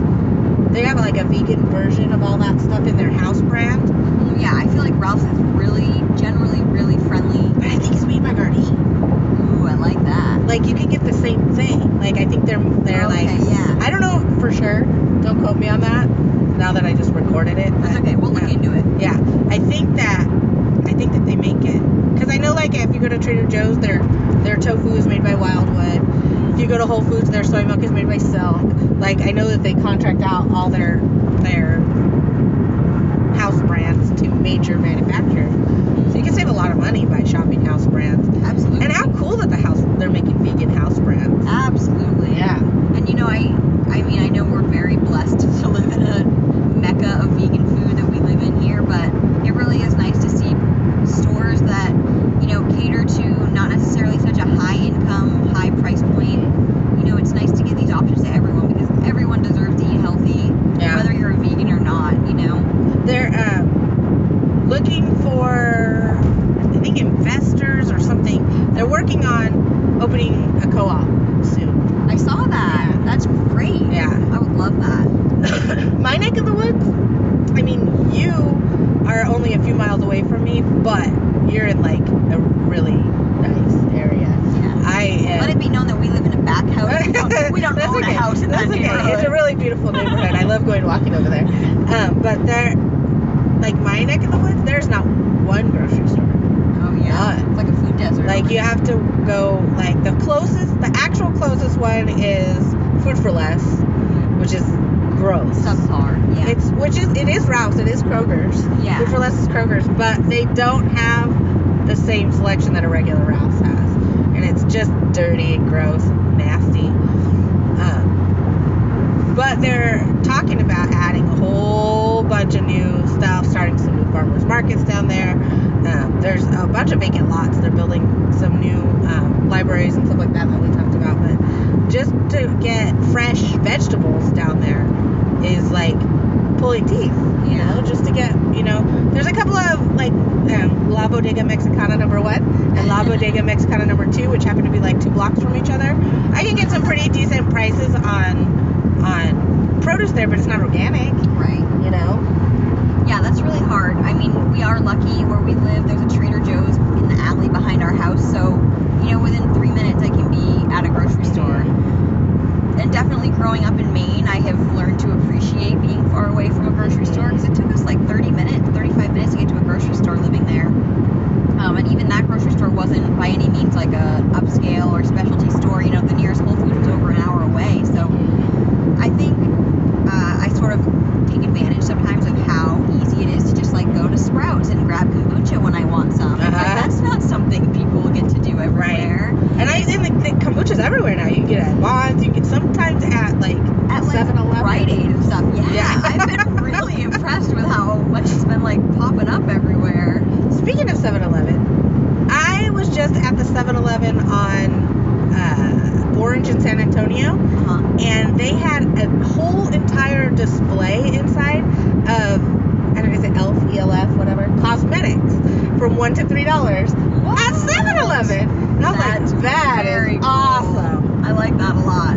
They have like a vegan version of all that stuff in their house brand. Mm, Yeah, I feel like Ralph's is really, generally, really friendly. But I think it's made by Gardein. Ooh, I like that. Like you can get the same thing. Like I think they're they're Okay, like yeah. I don't know for sure. Don't quote me on that. Now that I just recorded it. That's but- okay. We'll look yeah. into it. Yeah, I think that I think that they make it because I know like if you go to Trader Joe's, their their tofu is made by Wildwood. If you go to Whole Foods, their soy milk is made by Silk. Like I know that they contract out all their their house brands to major manufacturers, so you can save a lot of money by shopping house brands. Absolutely. And how cool that the house they're making vegan house brands. Absolutely. Yeah. And you know, I, I mean, I know we're very blessed to live in a mecca of vegan food that we live in here, but it really is nice to see stores that, you know, cater to not necessarily such a high income, high price point. You know, it's nice to give these options to everyone because everyone deserves to eat healthy, Yeah. whether you're a vegan or not. You know. they're um, looking for I think investors or something. They're working on opening a co-op soon. I saw that. Yeah. That's great. Yeah. I would love that. My neck of the woods. I mean, you are only a few miles away from me, but you're in like a really nice area. Yeah. I am. Let it be known that we live in a back house. We don't, we don't That's own okay. a house in That's that okay. neighborhood. It's a really beautiful neighborhood. I love going walking over there. Um, but there, like my neck of the woods, there's not one grocery store. Oh yeah, None. it's like a food desert. Like you have to go like the closest, the actual closest one is Food for Less, which is gross. subpar. Yeah. It's which is it is Ralph's, it is Kroger's. Yeah. Food for Less is Kroger's, but they don't have the same selection that a regular Ralph's has, and it's just dirty and gross, and nasty. Um, But they're talking about adding a whole bunch of new stuff, starting some new farmers markets down there. Um, there's a bunch of vacant lots. They're building some new um, libraries and stuff like that that we talked about. But just to get fresh vegetables down there is like pulling teeth. You know, just to get you know, there's a couple of like um, La Bodega Mexicana number one and La Bodega Mexicana number two, which happen to be like two blocks from each other. I can get some pretty decent prices on on produce there, but it's not organic. Right. You know. Yeah, that's really hard. I mean, we are lucky where we live. There's a Trader Joe's in the alley behind our house, so you know, within three minutes I can be at a grocery store. And definitely growing up in Maine, I have learned to appreciate being far away from a grocery store because it took us like 30 minutes, 35 minutes to get to a grocery store living there. Um, and even that grocery store wasn't by any means like a upscale or specialty store. You know, the nearest Whole Foods was over an hour away. So I think uh, I sort of take advantage sometimes of how easy it is to just like go to Sprouts and grab kombucha when I want some. Uh-huh. that's not something people get to do everywhere. And I and the, the kombucha's everywhere now. You can get at Vons. You can sometimes at like at 7 like Rite Aid and stuff. Yeah, Yeah. I've been really impressed with how much it's been like popping up everywhere. Speaking of 7-Eleven, I was just at the 7-Eleven on uh, Orange in San Antonio, Uh-huh. and they had a whole entire display inside of I don't know, is it ELF, ELF, whatever, cosmetics from one to three dollars at 7-Eleven. And I was That's like, that very cool. awesome. I like that a lot.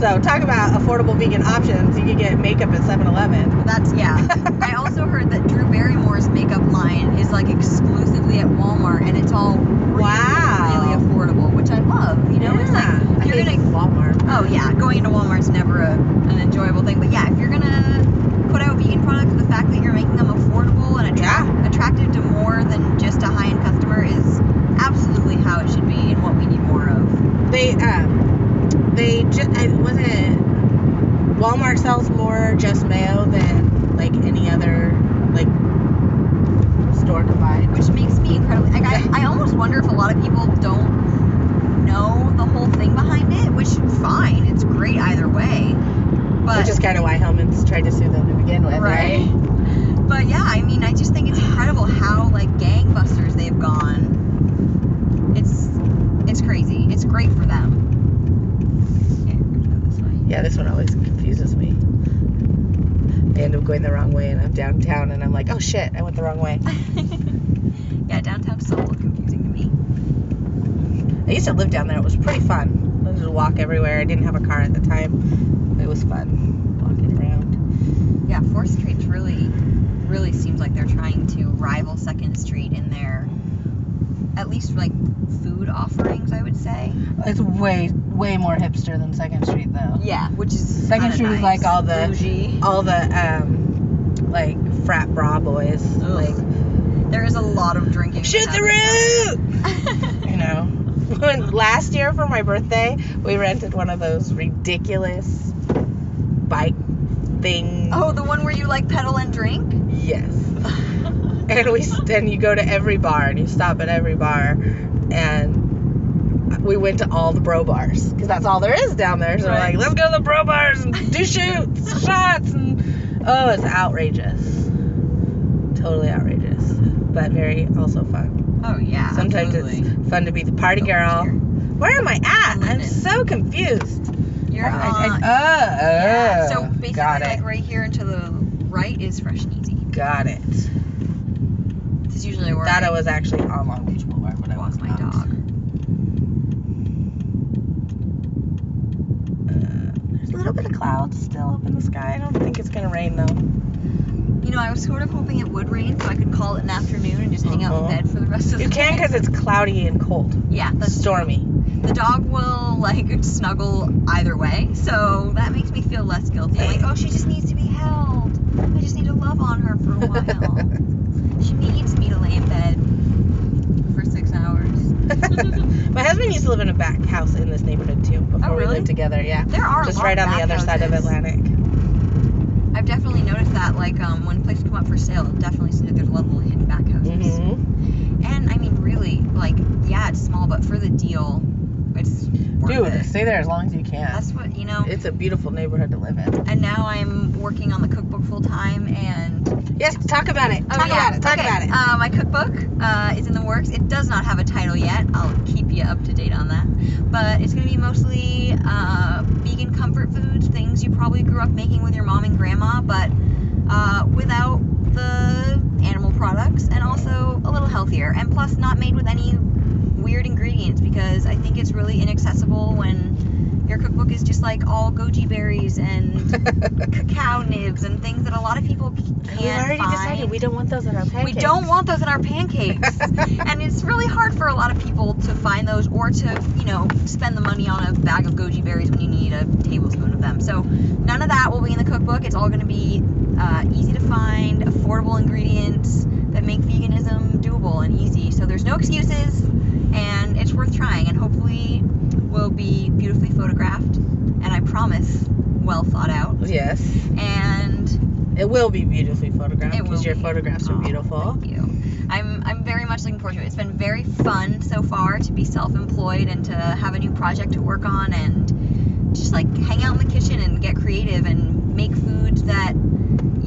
So talk about affordable vegan options. You can get makeup at 7-Eleven. That's yeah. I also heard that Drew Barrymore's makeup line is like exclusively at Walmart, and it's all really, Wow. Really affordable, which I love. You know, it's like Yeah. You're gonna Walmart. Oh yeah, going into Walmart's never a, an enjoyable thing. But yeah, if you're gonna put out vegan products, the fact that you're making them affordable and attract, Yeah. attractive to more than just a high-end customer is absolutely how it should be and what we need more of. They um they just was it Walmart sells more just mayo than like any other like store combined. Which makes me incredibly like I, I almost wonder if a lot of people don't know the whole thing behind it, which fine, it's great either way. But Which is kind of why Hellmann's tried to sue them to begin with, right? But yeah, I mean, I just think it's incredible how like gangbusters they've gone. It's it's crazy. It's great for them. Okay, we're gonna go this way. Yeah, this one always confuses me. I end up going the wrong way and I'm downtown and I'm like, oh shit, I went the wrong way. yeah, downtown's still a little confusing to me. I used to live down there. It was pretty fun. I just walk everywhere. I didn't have a car at the time. It was fun walking around. Yeah, Fourth Street's really, really seems like they're trying to rival Second Street in their, at least like food offerings, I would say. It's way way more hipster than Second Street though. Yeah, which is Second kinda Street is nice. like all the- Bougie. All the um like frat bra boys Ugh. like There is a lot of drinking. shoot the root. You know. When last year for my birthday, we rented one of those ridiculous bike things. oh, the one where you like pedal and drink? Yes. and we and you go to every bar and you stop at every bar and we went to all the bro bars because that's all there is down there so we're like let's go to the bro bars and do shoots shots and oh it's outrageous totally outrageous but very also fun Oh yeah. sometimes absolutely. it's fun to be the party girl Here. where am i at i'm so confused You're I- I- I- on. uh, yeah. uh, So basically, like right here and to the right is Fresh and Easy. got it This is usually where I I was actually on Long Beach Boulevard, but I walk was my not. dog. Uh, there's a little bit of clouds still up in the sky. I don't think it's gonna rain though. You know, I was sort of hoping it would rain so I could call it an afternoon and just hang out in Uh-huh. bed for the rest of the. day. You can because it's cloudy and cold, yeah, that's stormy. The dog will like snuggle either way, so that makes me feel less guilty. I'm like, oh, she just needs to be held. I just need to love on her for a while. she needs me to lay in bed for six hours. My husband used to live in a back house in this neighborhood too before we Oh, really? lived together. Yeah, There are just a lot right on the other side of. Atlantic. I've definitely noticed that, like, um, when places come up for sale, it definitely seems like there's a lot of little hidden back houses. hmm And I mean, really, like, yeah, it's small, but for the deal, it's worth Dude, it. stay there as long as you can. That's what you know. it's a beautiful neighborhood to live in. And now I'm working on the cookbook full time, and Yes, talk about it. Oh, Talk yeah. about it. Talk okay. about it. Uh, my cookbook uh, is in the works. It does not have a title yet. I'll keep you up to date on that. But it's going to be mostly uh, vegan comfort foods, things you probably grew up making with your mom and grandma, but uh, without the animal products, and also a little healthier. And plus, not made with any weird ingredients because I think it's really inaccessible when your cookbook is just like all goji berries and cacao nibs and things that a lot of people can't We've already find. decided we don't want those in our pancakes. We don't want those in our pancakes. and it's really hard for a lot of people to find those or to, you know, spend the money on a bag of goji berries when you need a tablespoon of them. So none of that will be in the cookbook. It's all going to be uh, easy to find, affordable ingredients that make veganism doable and easy. So there's no excuses and it's worth trying and hopefully will be beautifully photographed and I promise well thought out. Yes. And It will be beautifully photographed because your be. photographs are Aw, beautiful. Thank you. I'm I'm very much looking forward to it. It's been very fun so far to be self-employed and to have a new project to work on and just like hang out in the kitchen and get creative and make foods that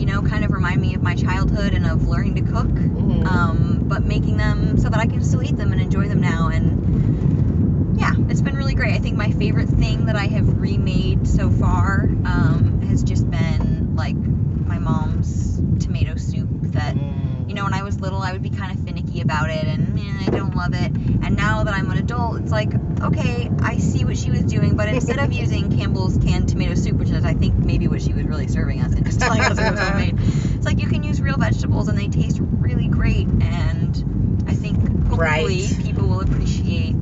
you know kind of remind me of my childhood and of learning to cook. Mhm. Um, but making them so that I can still eat them and enjoy them now and yeah, it's been really great. I think my favorite thing that I have remade so far um, has just been like my mom's tomato soup that Mm. You know, when I was little, I would be kind of finicky about it and man, I don't love it. And now that I'm an adult, it's like, okay, I see what she was doing, but instead of using Campbell's canned tomato soup, which is I think maybe what she was really serving us and just telling us it was homemade, it's like you can use real vegetables and they taste really great. And I think hopefully Right. people will appreciate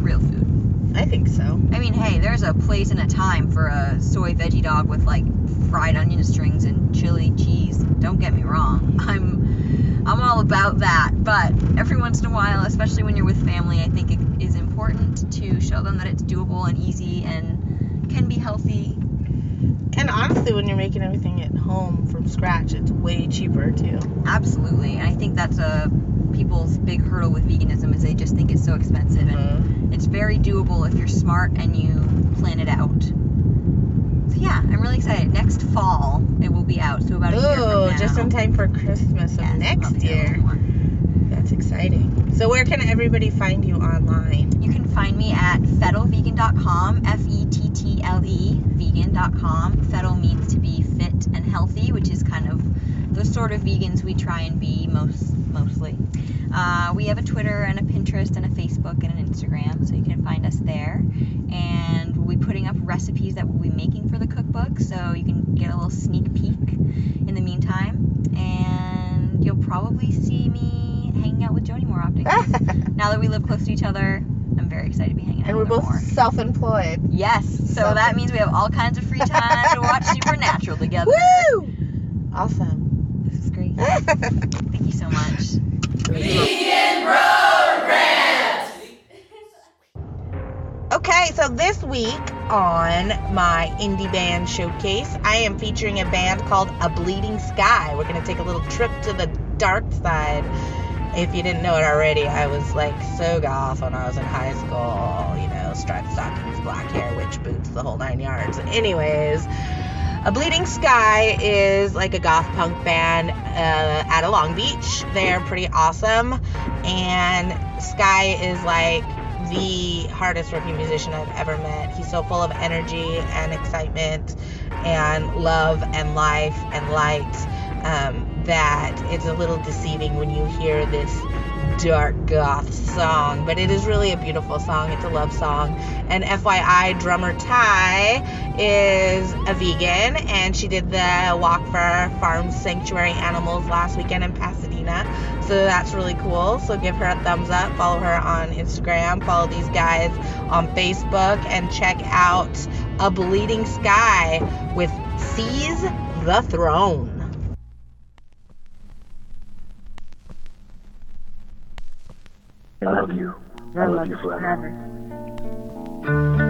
real food. I think so. I mean, hey, there's a place and a time for a soy veggie dog with like fried onion strings and chili cheese. Don't get me wrong. I'm I'm all about that. But every once in a while, especially when you're with family, I think it is important to show them that it's doable and easy and can be healthy. And honestly, when you're making everything at home from scratch, it's way cheaper too. Absolutely. And I think that's a people's big hurdle with veganism is they just think it's so expensive and Mhm. It's very doable if you're smart and you plan it out. So yeah, I'm really excited. Next fall it will be out. So about a year from Ooh, now. just in time for Christmas of Yes, I'll next be a little year. That's exciting. So where can everybody find you online? You can find me at fettlevegan.com, F E T T L E vegan.com. Fettle means to be fit and healthy, which is kind of the sort of vegans we try and be most mostly. Uh, we have a Twitter and a Pinterest and a Facebook and an Instagram, so you can find us there. And we'll be putting up recipes that we'll be making for the cookbook, so you can get a little sneak peek in the meantime. And you'll probably see me hanging out with Joni more often. now that we live close to each other, I'm very excited to be hanging out and we're both more. self-employed. Yes, so that means we have all kinds of free time to watch Supernatural together. Woo! Awesome. This is great. Thank you so much. Okay, so this week on my indie band showcase, I am featuring a band called A Bleeding Sky. We're going to take a little trip to the dark side. If you didn't know it already, I was like so goth when I was in high school. You know, striped stockings, black hair, witch boots, the whole nine yards. Anyways, A Bleeding Sky is like a goth punk band uh, out of Long Beach. They're pretty awesome. And Sky is like the hardest working musician I've ever met. He's so full of energy and excitement and love and life and light um, that it's a little deceiving when you hear this dark goth song. But it is really a beautiful song. It's a love song. And FYI, drummer Ty is a vegan and she did the walk for farm sanctuary animals last weekend in Pasadena. So that's really cool. So give her a thumbs up. Follow her on Instagram. Follow these guys on Facebook and check out A Bleeding Sky with Seize the Throne. I love you. I love you forever. strangers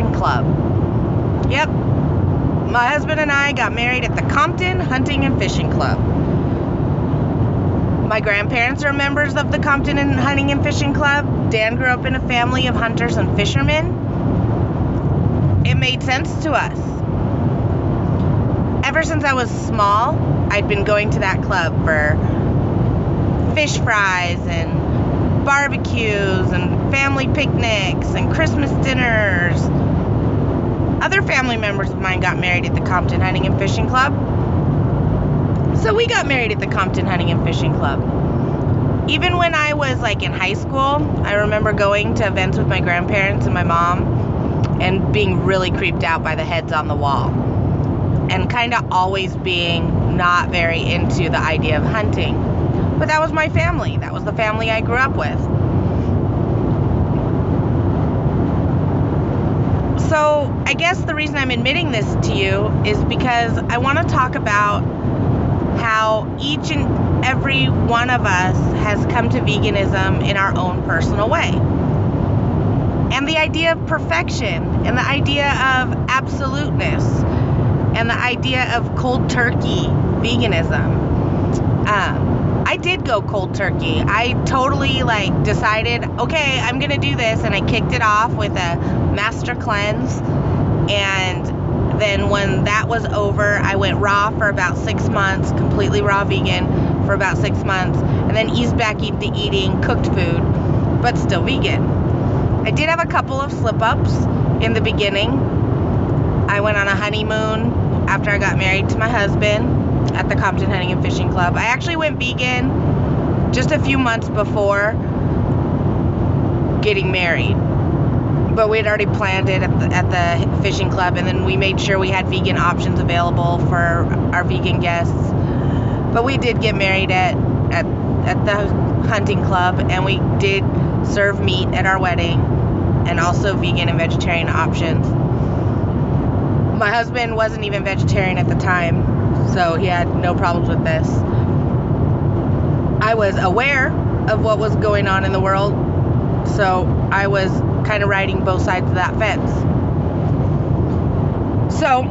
fishing club. Yep, my husband and I got married at the Compton Hunting and Fishing Club. My grandparents are members of the Compton and Hunting and Fishing Club. Dan grew up in a family of hunters and fishermen. It made sense to us ever since I was small, I'd been going to that club for fish fries and barbecues and family picnics and Christmas dinners. Other family members of mine got married at the Compton Hunting and Fishing Club. So we got married at the Compton Hunting and Fishing Club. Even when I was like in high school, I remember going to events with my grandparents and my mom and being really creeped out by the heads on the wall and kind of always being not very into the idea of hunting. But that was my family. That was the family I grew up with. So, I guess the reason I'm admitting this to you is because I want to talk about how each and every one of us has come to veganism in our own personal way. And the idea of perfection and the idea of absoluteness and the idea of cold turkey veganism. Um, I did go cold turkey. I totally like decided, okay, I'm gonna do this, and I kicked it off with a master cleanse. And then when that was over, I went raw for about six months, completely raw vegan for about six months, and then eased back into eating cooked food, but still vegan. I did have a couple of slip ups in the beginning. I went on a honeymoon after I got married to my husband at the Compton Hunting and Fishing Club. I actually went vegan just a few months before getting married. But we had already planned it at the, at the fishing club, and then we made sure we had vegan options available for our vegan guests. But we did get married at, at, at the hunting club, and we did serve meat at our wedding, and also vegan and vegetarian options my husband wasn't even vegetarian at the time, so he had no problems with this. I was aware of what was going on in the world, so I was kind of riding both sides of that fence. So,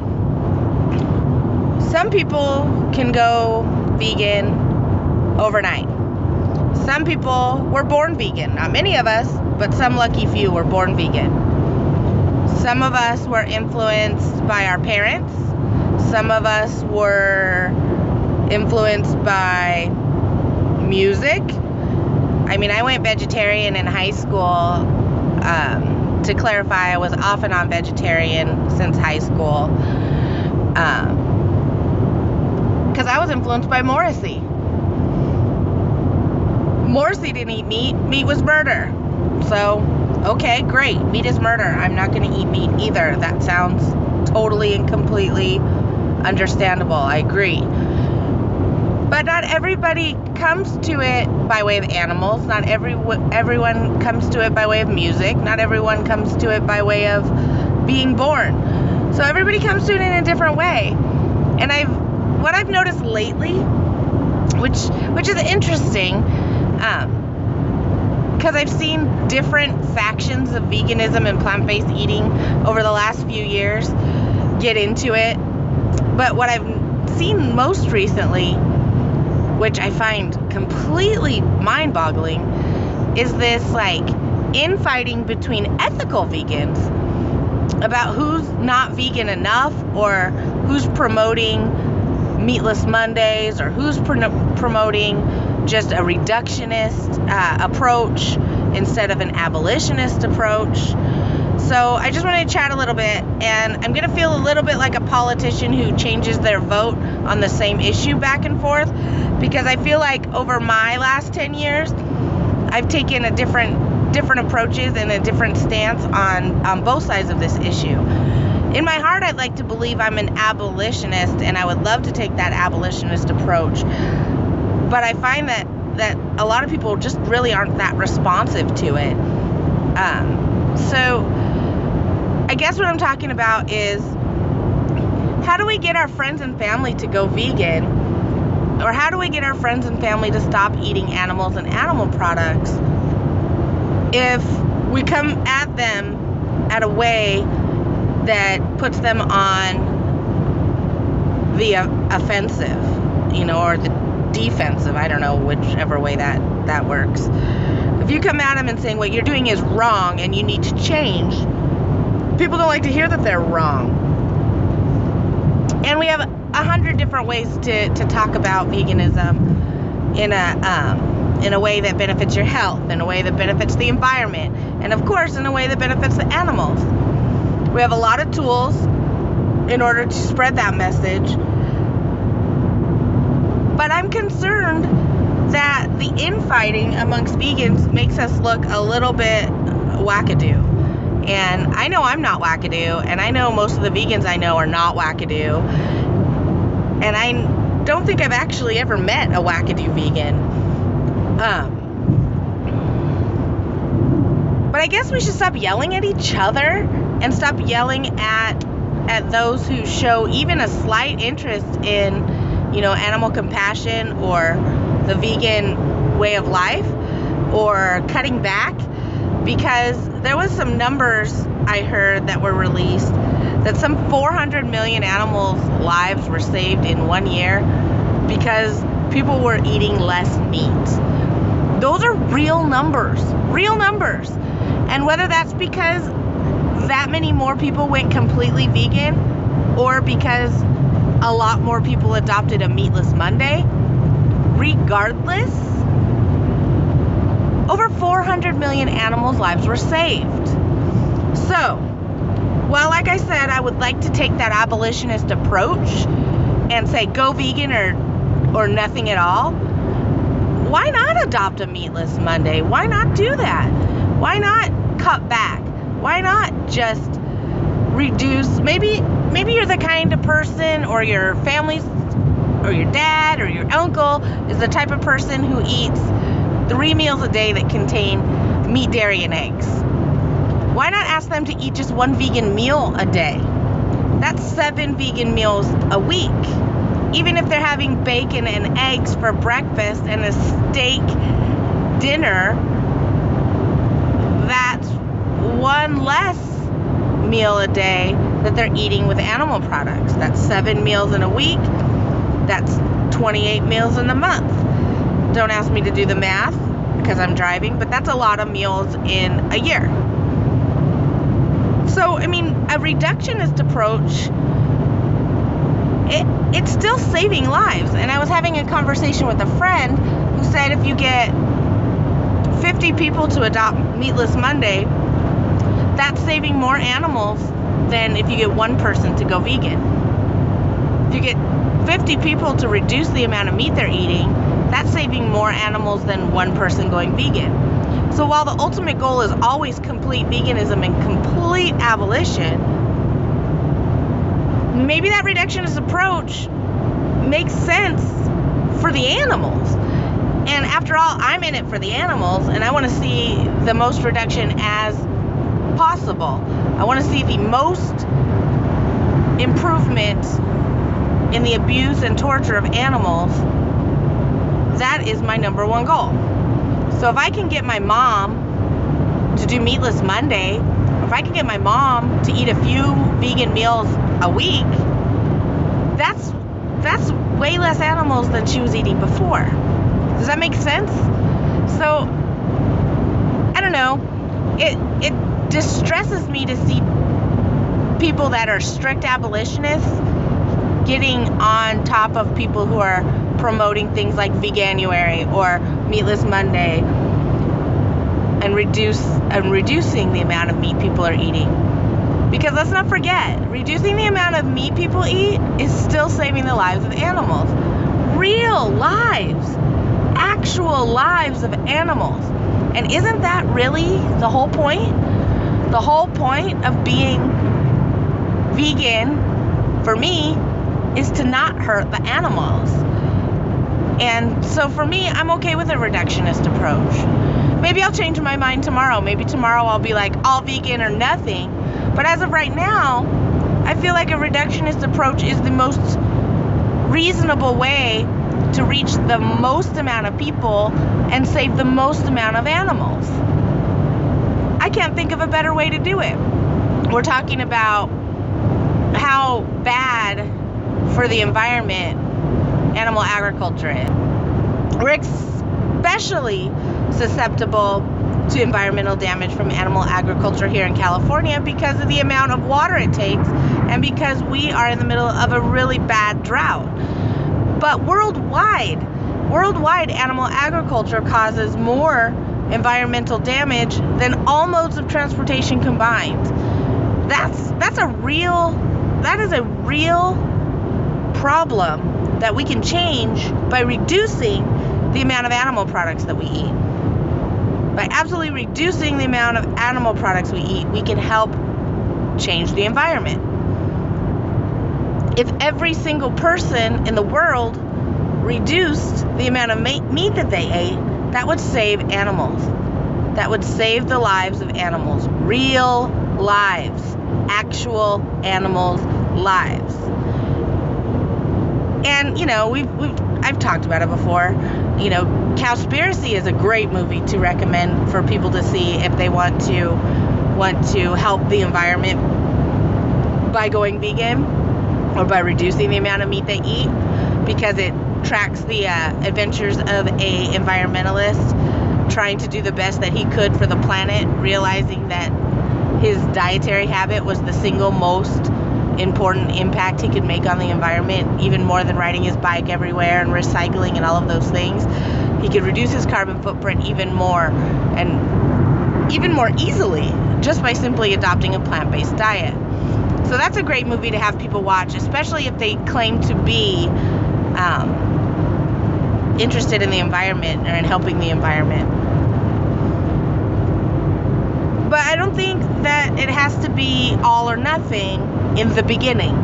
some people can go vegan overnight. Some people were born vegan. Not many of us, but some lucky few were born vegan. Some of us were influenced by our parents. Some of us were influenced by music. I mean, I went vegetarian in high school. Um, to clarify, I was off and on vegetarian since high school. Because I was influenced by Morrissey. Morrissey didn't eat meat, meat was murder. So, okay, great. Meat is murder. I'm not going to eat meat either. That sounds totally and completely understandable. I agree. But not everybody comes to it by way of animals. Not every everyone comes to it by way of music. Not everyone comes to it by way of being born. So everybody comes to it in a different way. And I've what I've noticed lately, which which is interesting, um, because I've seen different factions of veganism and plant-based eating over the last few years get into it. But what I've seen most recently which I find completely mind boggling, is this like infighting between ethical vegans about who's not vegan enough or who's promoting meatless Mondays or who's pro- promoting just a reductionist uh, approach instead of an abolitionist approach. So I just wanted to chat a little bit, and I'm to feel a little bit like a politician who changes their vote on the same issue back and forth because I feel like over my last 10 years, I've taken a different different approaches and a different stance on on both sides of this issue. In my heart, I'd like to believe I'm an abolitionist, and I would love to take that abolitionist approach. But I find that that a lot of people just really aren't that responsive to it. Um, so I guess what I'm talking about is how do we get our friends and family to go vegan? Or how do we get our friends and family to stop eating animals and animal products if we come at them at a way that puts them on the offensive, you know, or the defensive. I don't know whichever way that that works. If you come at them and saying what you're doing is wrong and you need to change, people don't like to hear that they're wrong. And we have a hundred different ways to, to talk about veganism in a um, in a way that benefits your health, in a way that benefits the environment, and of course in a way that benefits the animals. We have a lot of tools in order to spread that message. But I'm concerned that the infighting amongst vegans makes us look a little bit wackadoo. And I know I'm not wackadoo, and I know most of the vegans I know are not wackadoo. And I don't think I've actually ever met a wackadoo vegan. Um, but I guess we should stop yelling at each other and stop yelling at at those who show even a slight interest in, you know, animal compassion or the vegan way of life or cutting back because there was some numbers I heard that were released that some 400 million animals' lives were saved in one year because people were eating less meat. Those are real numbers, real numbers. And whether that's because that many more people went completely vegan or because a lot more people adopted a meatless Monday, regardless, over 400 million animals' lives were saved. So, well, like I said, I would like to take that abolitionist approach and say go vegan or or nothing at all. Why not adopt a meatless Monday? Why not do that? Why not cut back? Why not just reduce maybe maybe you're the kind of person or your family's or your dad or your uncle is the type of person who eats three meals a day that contain meat, dairy, and eggs. Why not ask them to eat just one vegan meal a day? That's seven vegan meals a week. Even if they're having bacon and eggs for breakfast and a steak dinner, that's one less meal a day that they're eating with animal products. That's seven meals in a week. That's 28 meals in a month. Don't ask me to do the math because I'm driving, but that's a lot of meals in a year. So, I mean, a reductionist approach, it, it's still saving lives. And I was having a conversation with a friend who said if you get 50 people to adopt Meatless Monday, that's saving more animals than if you get one person to go vegan. If you get 50 people to reduce the amount of meat they're eating, that's saving more animals than one person going vegan. So while the ultimate goal is always complete veganism and complete abolition, maybe that reductionist approach makes sense for the animals. And after all, I'm in it for the animals, and I want to see the most reduction as possible. I want to see the most improvement in the abuse and torture of animals. That is my number one goal. So if I can get my mom to do Meatless Monday, if I can get my mom to eat a few vegan meals a week, that's that's way less animals than she was eating before. Does that make sense? So I don't know. It it distresses me to see people that are strict abolitionists getting on top of people who are promoting things like veganuary or meatless monday and reduce and reducing the amount of meat people are eating. Because let's not forget reducing the amount of meat people eat is still saving the lives of animals. Real lives actual lives of animals. And isn't that really the whole point? The whole point of being vegan for me is to not hurt the animals. And so for me, I'm okay with a reductionist approach. Maybe I'll change my mind tomorrow. Maybe tomorrow I'll be like all vegan or nothing. But as of right now, I feel like a reductionist approach is the most reasonable way to reach the most amount of people and save the most amount of animals. I can't think of a better way to do it. We're talking about how bad for the environment animal agriculture is. We're especially susceptible to environmental damage from animal agriculture here in California because of the amount of water it takes and because we are in the middle of a really bad drought. But worldwide, worldwide animal agriculture causes more environmental damage than all modes of transportation combined. That's that's a real that is a real problem that we can change by reducing the amount of animal products that we eat. By absolutely reducing the amount of animal products we eat, we can help change the environment. If every single person in the world reduced the amount of meat that they ate, that would save animals. That would save the lives of animals. Real lives. Actual animals' lives and you know we've, we've I've talked about it before. You know, Cowspiracy is a great movie to recommend for people to see if they want to want to help the environment by going vegan or by reducing the amount of meat they eat because it tracks the uh, adventures of a environmentalist trying to do the best that he could for the planet, realizing that his dietary habit was the single most important impact he could make on the environment, even more than riding his bike everywhere and recycling and all of those things. He could reduce his carbon footprint even more and even more easily just by simply adopting a plant based diet. So that's a great movie to have people watch, especially if they claim to be um, interested in the environment or in helping the environment. But I don't think that it has to be all or nothing in the beginning.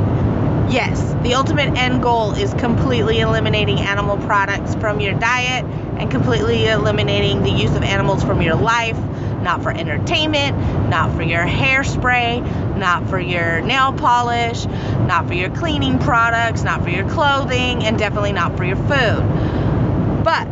Yes, the ultimate end goal is completely eliminating animal products from your diet and completely eliminating the use of animals from your life, not for entertainment, not for your hairspray, not for your nail polish, not for your cleaning products, not for your clothing, and definitely not for your food. But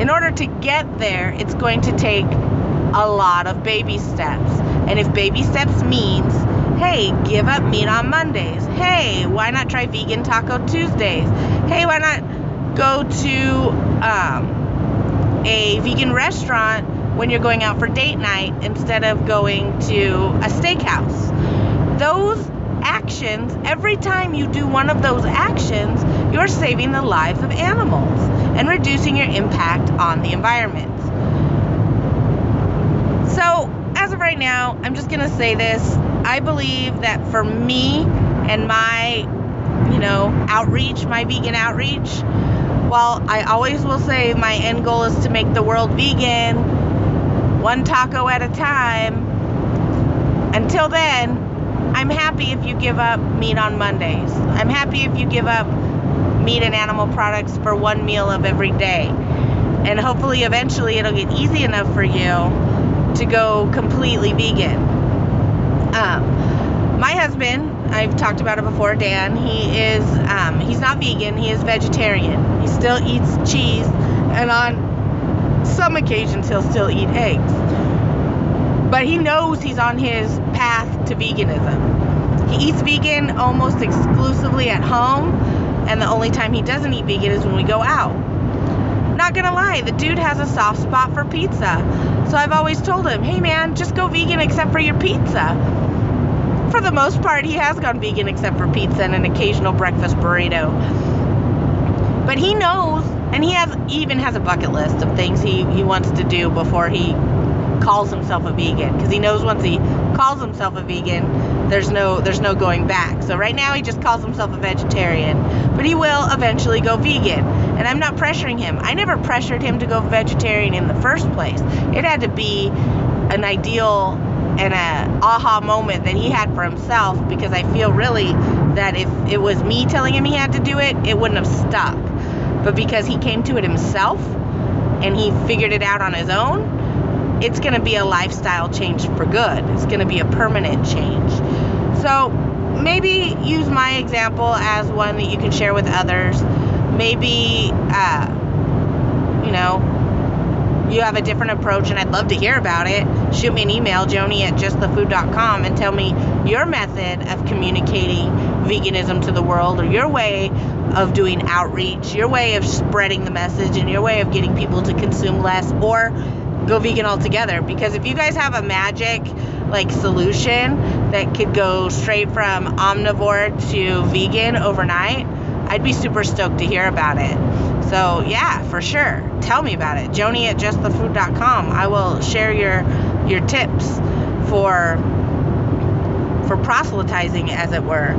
in order to get there, it's going to take a lot of baby steps. And if baby steps means Hey, give up meat on Mondays. Hey, why not try vegan taco Tuesdays? Hey, why not go to um, a vegan restaurant when you're going out for date night instead of going to a steakhouse? Those actions, every time you do one of those actions, you're saving the lives of animals and reducing your impact on the environment. So, as of right now, I'm just going to say this. I believe that for me and my, you know, outreach, my vegan outreach, while I always will say my end goal is to make the world vegan, one taco at a time, until then, I'm happy if you give up meat on Mondays. I'm happy if you give up meat and animal products for one meal of every day. And hopefully, eventually, it'll get easy enough for you to go completely vegan. Um, my husband, I've talked about it before, Dan, he is, um, he's not vegan, he is vegetarian. He still eats cheese, and on some occasions, he'll still eat eggs. But he knows he's on his path to veganism. He eats vegan almost exclusively at home, and the only time he doesn't eat vegan is when we go out. Not gonna lie, the dude has a soft spot for pizza. So I've always told him, hey man, just go vegan except for your pizza. For the most part, he has gone vegan except for pizza and an occasional breakfast burrito. But he knows, and he has even has a bucket list of things he, he wants to do before he calls himself a vegan. Because he knows once he calls himself a vegan there's no there's no going back. So right now he just calls himself a vegetarian. But he will eventually go vegan. And i'm not pressuring him. I never pressured him to go vegetarian in the first place. It had to be an ideal and a aha moment that he had for himself because i feel really that if it was me telling him he had to do it it wouldn't have stuck but because he came to it himself and he figured it out on his own it's going to be a lifestyle change for good. It's going to be a permanent change. So maybe use my example as one that you can share with others. Maybe, uh, you know, you have a different approach and I'd love to hear about it. Shoot me an email, joni at justthefood.com, and tell me your method of communicating veganism to the world or your way of doing outreach, your way of spreading the message, and your way of getting people to consume less or go vegan altogether because if you guys have a magic like solution that could go straight from omnivore to vegan overnight i'd be super stoked to hear about it so yeah for sure. Tell me about it. Joni at justthefood.com i will share your your tips for for proselytizing as it were.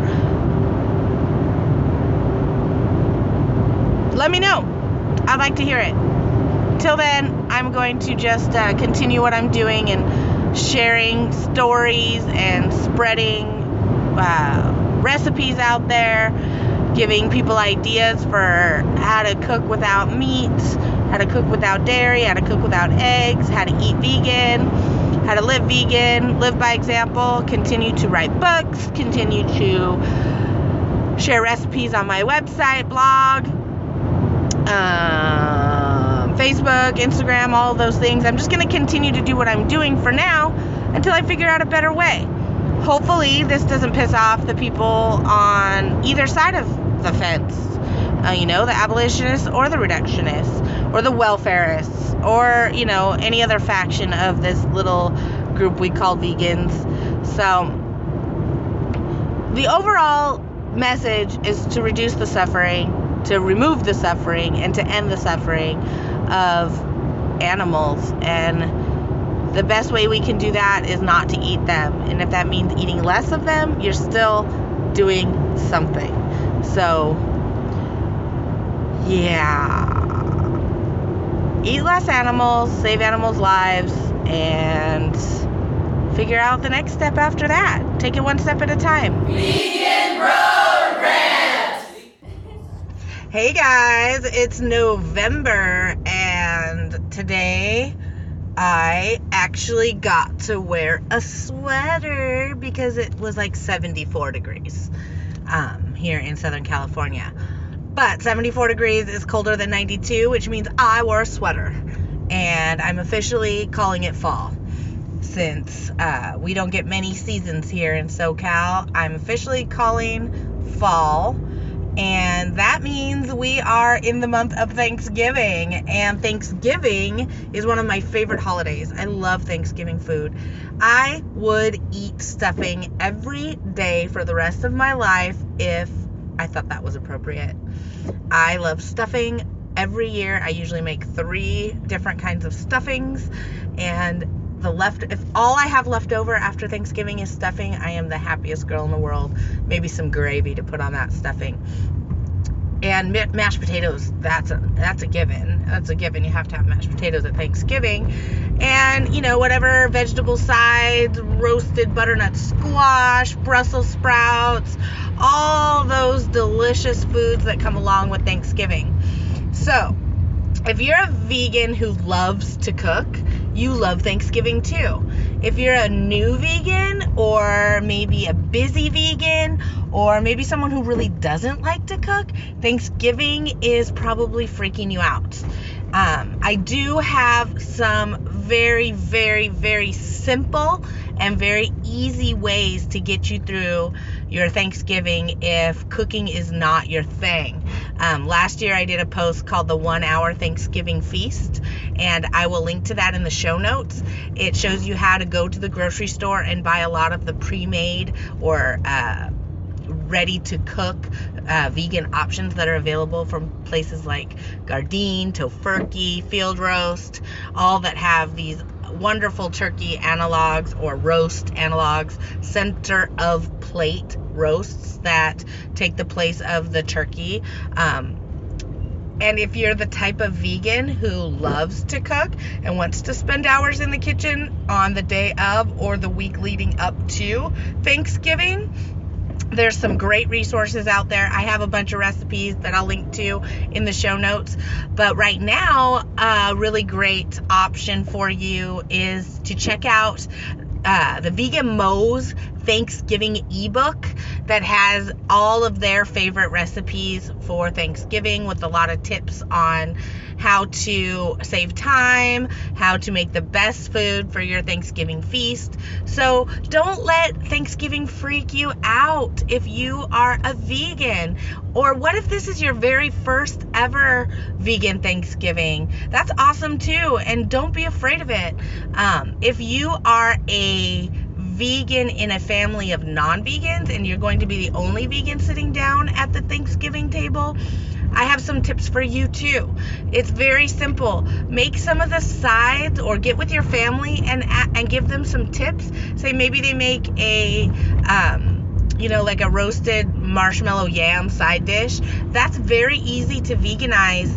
Let me know. I'd like to hear it. Till then, I'm going to just uh, continue what I'm doing and sharing stories and spreading uh, recipes out there, giving people ideas for how to cook without meat, how to cook without dairy, how to cook without eggs, how to eat vegan, how to live vegan, live by example, continue to write books, continue to share recipes on my website, blog. Um, Facebook, Instagram, all those things. I'm just going to continue to do what I'm doing for now until I figure out a better way. Hopefully, this doesn't piss off the people on either side of the fence. Uh, you know, the abolitionists or the reductionists or the welfareists or, you know, any other faction of this little group we call vegans. So, the overall message is to reduce the suffering, to remove the suffering, and to end the suffering of animals. And the best way we can do that is not to eat them. And if that means eating less of them, you're still doing something. So, yeah. Eat less animals, save animals' lives, and figure out the next step after that. Take it one step at a time. Vegan Road Rant! Hey guys, it's November, and today I actually got to wear a sweater because it was like 74 degrees um, here in Southern California. But 74 degrees is colder than 92, which means I wore a sweater. And I'm officially calling it fall since uh, we don't get many seasons here in SoCal. I'm officially calling fall and that means we are in the month of Thanksgiving. And Thanksgiving is one of my favorite holidays. I love Thanksgiving food. I would eat stuffing every day for the rest of my life if I thought that was appropriate. I love stuffing every year. I usually make three different kinds of stuffings. And the left if all I have left over after Thanksgiving is stuffing, I am the happiest girl in the world. Maybe some gravy to put on that stuffing. and ma- mashed potatoes that's a that's a given that's a given you have to have mashed potatoes at thanksgiving and you know whatever vegetable sides roasted butternut squash brussels sprouts all those delicious foods that come along with thanksgiving so if you're a vegan who loves to cook, you love Thanksgiving too. If you're a new vegan or maybe a busy vegan or maybe someone who really doesn't like to cook, Thanksgiving is probably freaking you out. Um, I do have some very, very, very simple and very easy ways to get you through your Thanksgiving if cooking is not your thing. Um, last year I did a post called the One Hour Thanksgiving Feast, and I will link to that in the show notes. It shows you how to go to the grocery store and buy a lot of the pre made or uh, ready to cook uh, vegan options that are available from places like Gardein, Tofurky, Field Roast, all that have these wonderful turkey analogs or roast analogs, center of plate roasts that take the place of the turkey. Um, and if you're the type of vegan who loves to cook and wants to spend hours in the kitchen on the day of or the week leading up to Thanksgiving, there's some great resources out there. I have a bunch of recipes that I'll link to in the show notes. But right now, a really great option for you is to check out uh, the Vegan Mo's Thanksgiving ebook that has all of their favorite recipes for Thanksgiving with a lot of tips on how to save time, how to make the best food for your Thanksgiving feast. So don't let Thanksgiving freak you out if you are a vegan. Or what if this is your very first ever vegan Thanksgiving? That's awesome too, and don't be afraid of it. Um, if you are a vegan in a family of non vegans and you're going to be the only vegan sitting down at the Thanksgiving table, I have some tips for you too. It's very simple. Make some of the sides or get with your family and and give them some tips. Say maybe they make a um, you know like a roasted marshmallow yam side dish. That's very easy to veganize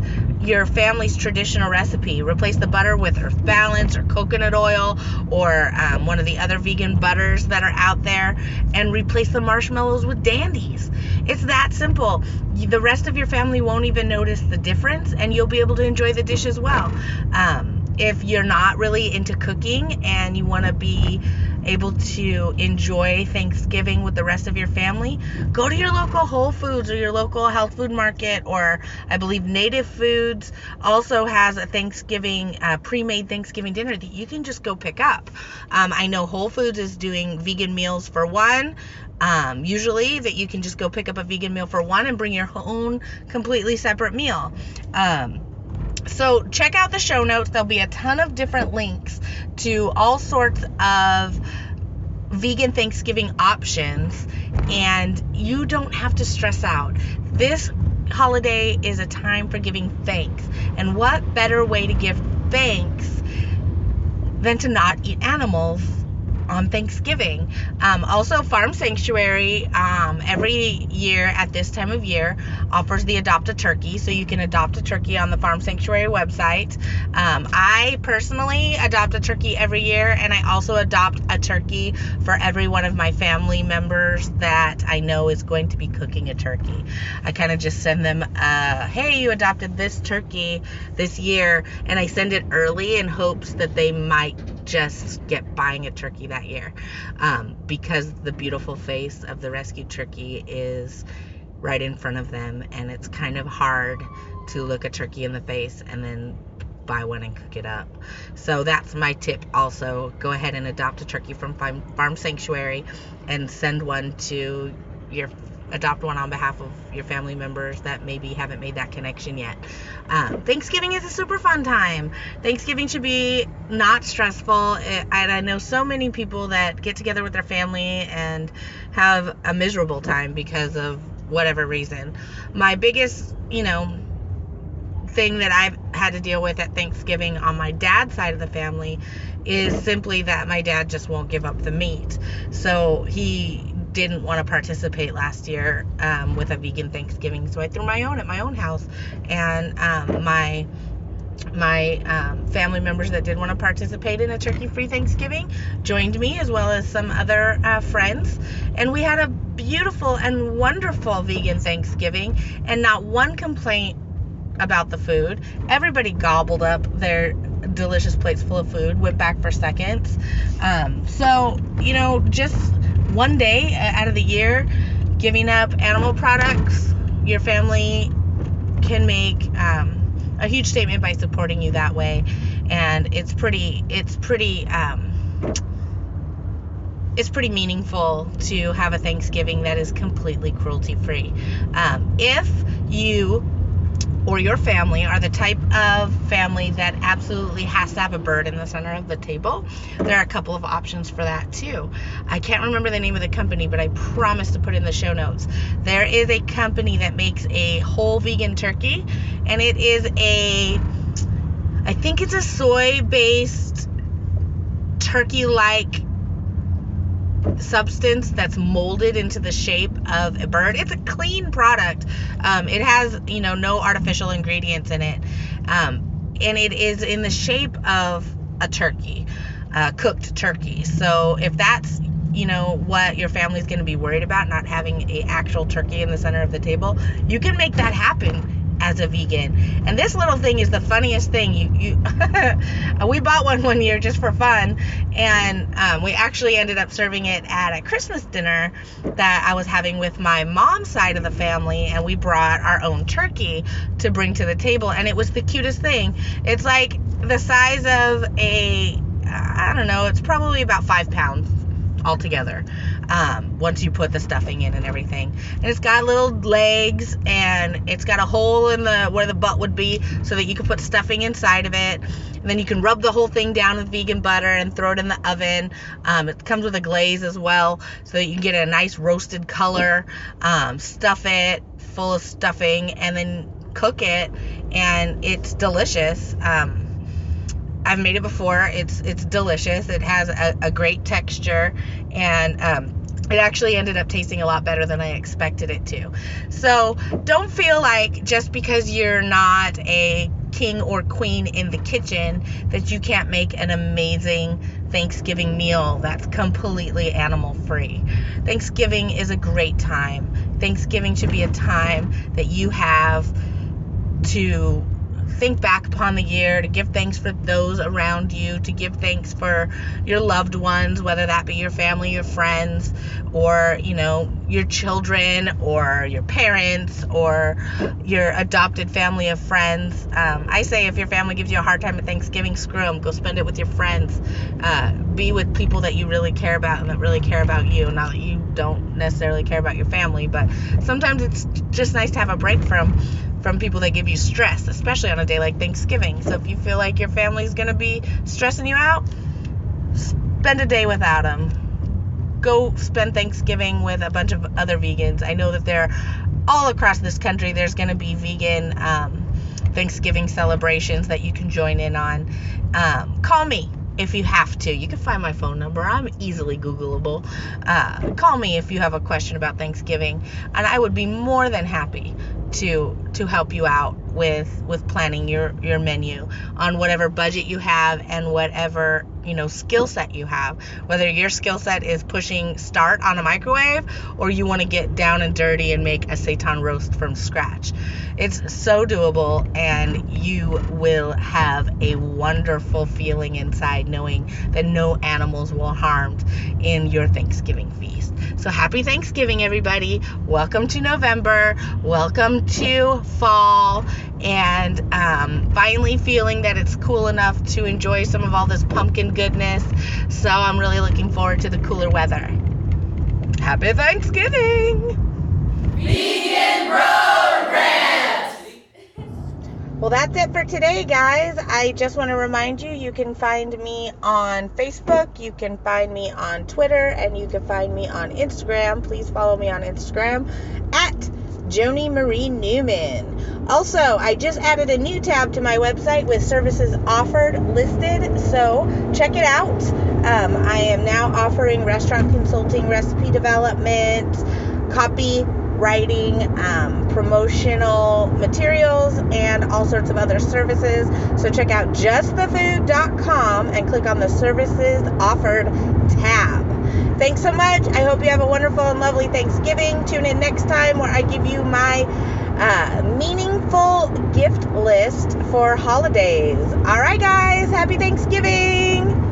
your family's traditional recipe. Replace the butter with Earth Balance or coconut oil or um, one of the other vegan butters that are out there and replace the marshmallows with dandies. It's that simple. The rest of your family won't even notice the difference and you'll be able to enjoy the dish as well. Um, if you're not really into cooking and you want to be able to enjoy Thanksgiving with the rest of your family, go to your local Whole Foods or your local health food market, or I believe Native Foods also has a Thanksgiving, uh, pre made Thanksgiving dinner that you can just go pick up. Um, I know Whole Foods is doing vegan meals for one. Um, usually, that you can just go pick up a vegan meal for one and bring your own completely separate meal. Um, so check out the show notes. There'll be a ton of different links to all sorts of vegan Thanksgiving options, and you don't have to stress out. This holiday is a time for giving thanks, and what better way to give thanks than to not eat animals on Thanksgiving. Um, also, Farm Sanctuary um, every year at this time of year offers the Adopt a Turkey, so you can adopt a turkey on the Farm Sanctuary website. Um, I personally adopt a turkey every year, and I also adopt a turkey for every one of my family members that I know is going to be cooking a turkey. I kind of just send them, uh, hey, you adopted this turkey this year, and I send it early in hopes that they might just get buying a turkey that year um, because the beautiful face of the rescued turkey is right in front of them and it's kind of hard to look a turkey in the face and then buy one and cook it up. So that's my tip also. Go ahead and adopt a turkey from Farm Sanctuary and send one to your adopt one on behalf of your family members that maybe haven't made that connection yet. Um, Thanksgiving is a super fun time. Thanksgiving should be not stressful. and I know so many people that get together with their family and have a miserable time because of whatever reason. My biggest, you know, thing that I've had to deal with at Thanksgiving on my dad's side of the family is simply that my dad just won't give up the meat. So he didn't want to participate last year um, with a vegan Thanksgiving, so I threw my own at my own house, and um, my my um, family members that did want to participate in a turkey free Thanksgiving joined me, as well as some other uh, friends. And we had a beautiful and wonderful vegan Thanksgiving, and not one complaint about the food. Everybody gobbled up their delicious plates full of food, went back for seconds. Um, so, you know, just one day uh, out of the year, giving up animal products, your family can make. Um, a huge statement by supporting you that way and it's pretty it's pretty um, it's pretty meaningful to have a Thanksgiving that is completely cruelty free. Um, if you or your family are the type of family that absolutely has to have a bird in the center of the table, there are a couple of options for that too. I can't remember the name of the company, but I promise to put in the show notes. There is a company that makes a whole vegan turkey, and it is a, I think it's a soy based turkey like substance that's molded into the shape of a bird. It's a clean product. Um, it has, you know, no artificial ingredients in it. Um, and it is in the shape of a turkey, uh, cooked turkey. So if that's you know what your family's going to be worried about not having a actual turkey in the center of the table you can make that happen as a vegan. And this little thing is the funniest thing. You, you we bought one one year just for fun, and um, we actually ended up serving it at a Christmas dinner that I was having with my mom's side of the family, and we brought our own turkey to bring to the table, and it was the cutest thing. It's like the size of a, I don't know, it's probably about five pounds altogether um, once you put the stuffing in and everything. And it's got little legs and it's got a hole in the where the butt would be so that you can put stuffing inside of it. And then you can rub the whole thing down with vegan butter and throw it in the oven. Um, it comes with a glaze as well so that you can get a nice roasted color. Um, stuff it full of stuffing and then cook it and it's delicious. Um, I've made it before. It's it's delicious. It has a, a great texture, and um, it actually ended up tasting a lot better than I expected it to. So don't feel like just because you're not a king or queen in the kitchen that you can't make an amazing Thanksgiving meal that's completely animal free. Thanksgiving is a great time. Thanksgiving should be a time that you have to think back upon the year, to give thanks for those around you, to give thanks for your loved ones, whether that be your family, your friends, or, you know, your children, or your parents, or your adopted family of friends. Um, I say if your family gives you a hard time at Thanksgiving, screw them. Go spend it with your friends. Uh, be with people that you really care about and that really care about you. Not that you don't necessarily care about your family, but sometimes it's just nice to have a break from from people that give you stress, especially on a day like Thanksgiving. So if you feel like your family's going to be stressing you out, spend a day without them. Go spend Thanksgiving with a bunch of other vegans. I know that they're all across this country. There's going to be vegan um, Thanksgiving celebrations that you can join in on. Um, call me if you have to. You can find my phone number. I'm easily Googleable. Uh, call me if you have a question about Thanksgiving, and I would be more than happy to to help you out with with planning your your menu on whatever budget you have and whatever you know skill set you have. Whether your skill set is pushing start on a microwave or you want to get down and dirty and make a seitan roast from scratch. It's so doable and you will have a wonderful feeling inside knowing that no animals were harmed in your thanksgiving feast. So happy thanksgiving everybody. Welcome to november. Welcome to fall and um, finally feeling that it's cool enough to enjoy some of all this pumpkin goodness. So I'm really looking forward to the cooler weather. Happy Thanksgiving! Vegan Rant! Well, that's it for today, guys. I just want to remind you you can find me on Facebook, you can find me on Twitter, and you can find me on Instagram. Please follow me on Instagram at Joni Marie Newman. Also, I just added a new tab to my website with services offered listed, so check it out. Um, I am now offering restaurant consulting, recipe development, copy writing, um, promotional materials, and all sorts of other services. So check out justthefood.com and click on the services offered tab. Thanks so much. I hope you have a wonderful and lovely Thanksgiving. Tune in next time where I give you my uh, meaningful gift list for holidays. All right, guys. Happy Thanksgiving.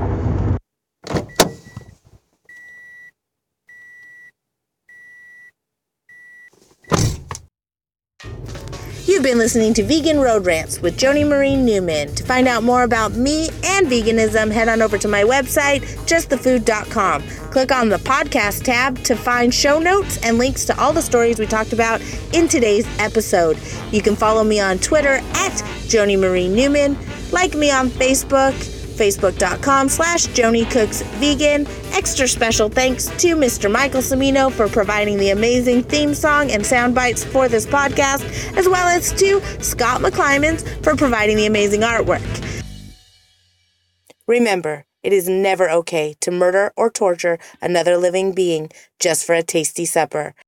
You've been listening to Vegan Road Rants with Joni Marie Newman. To find out more about me and veganism, head on over to my website, justthefood.com. Click on the podcast tab to find show notes and links to all the stories we talked about in today's episode. You can follow me on Twitter at Joni Marie Newman, like me on Facebook, facebook.com slash Joni Cooks Vegan. Extra special thanks to Mr. Michael Cimino for providing the amazing theme song and sound bites for this podcast, as well as to Scott McClymans for providing the amazing artwork. Remember, it is never okay to murder or torture another living being just for a tasty supper.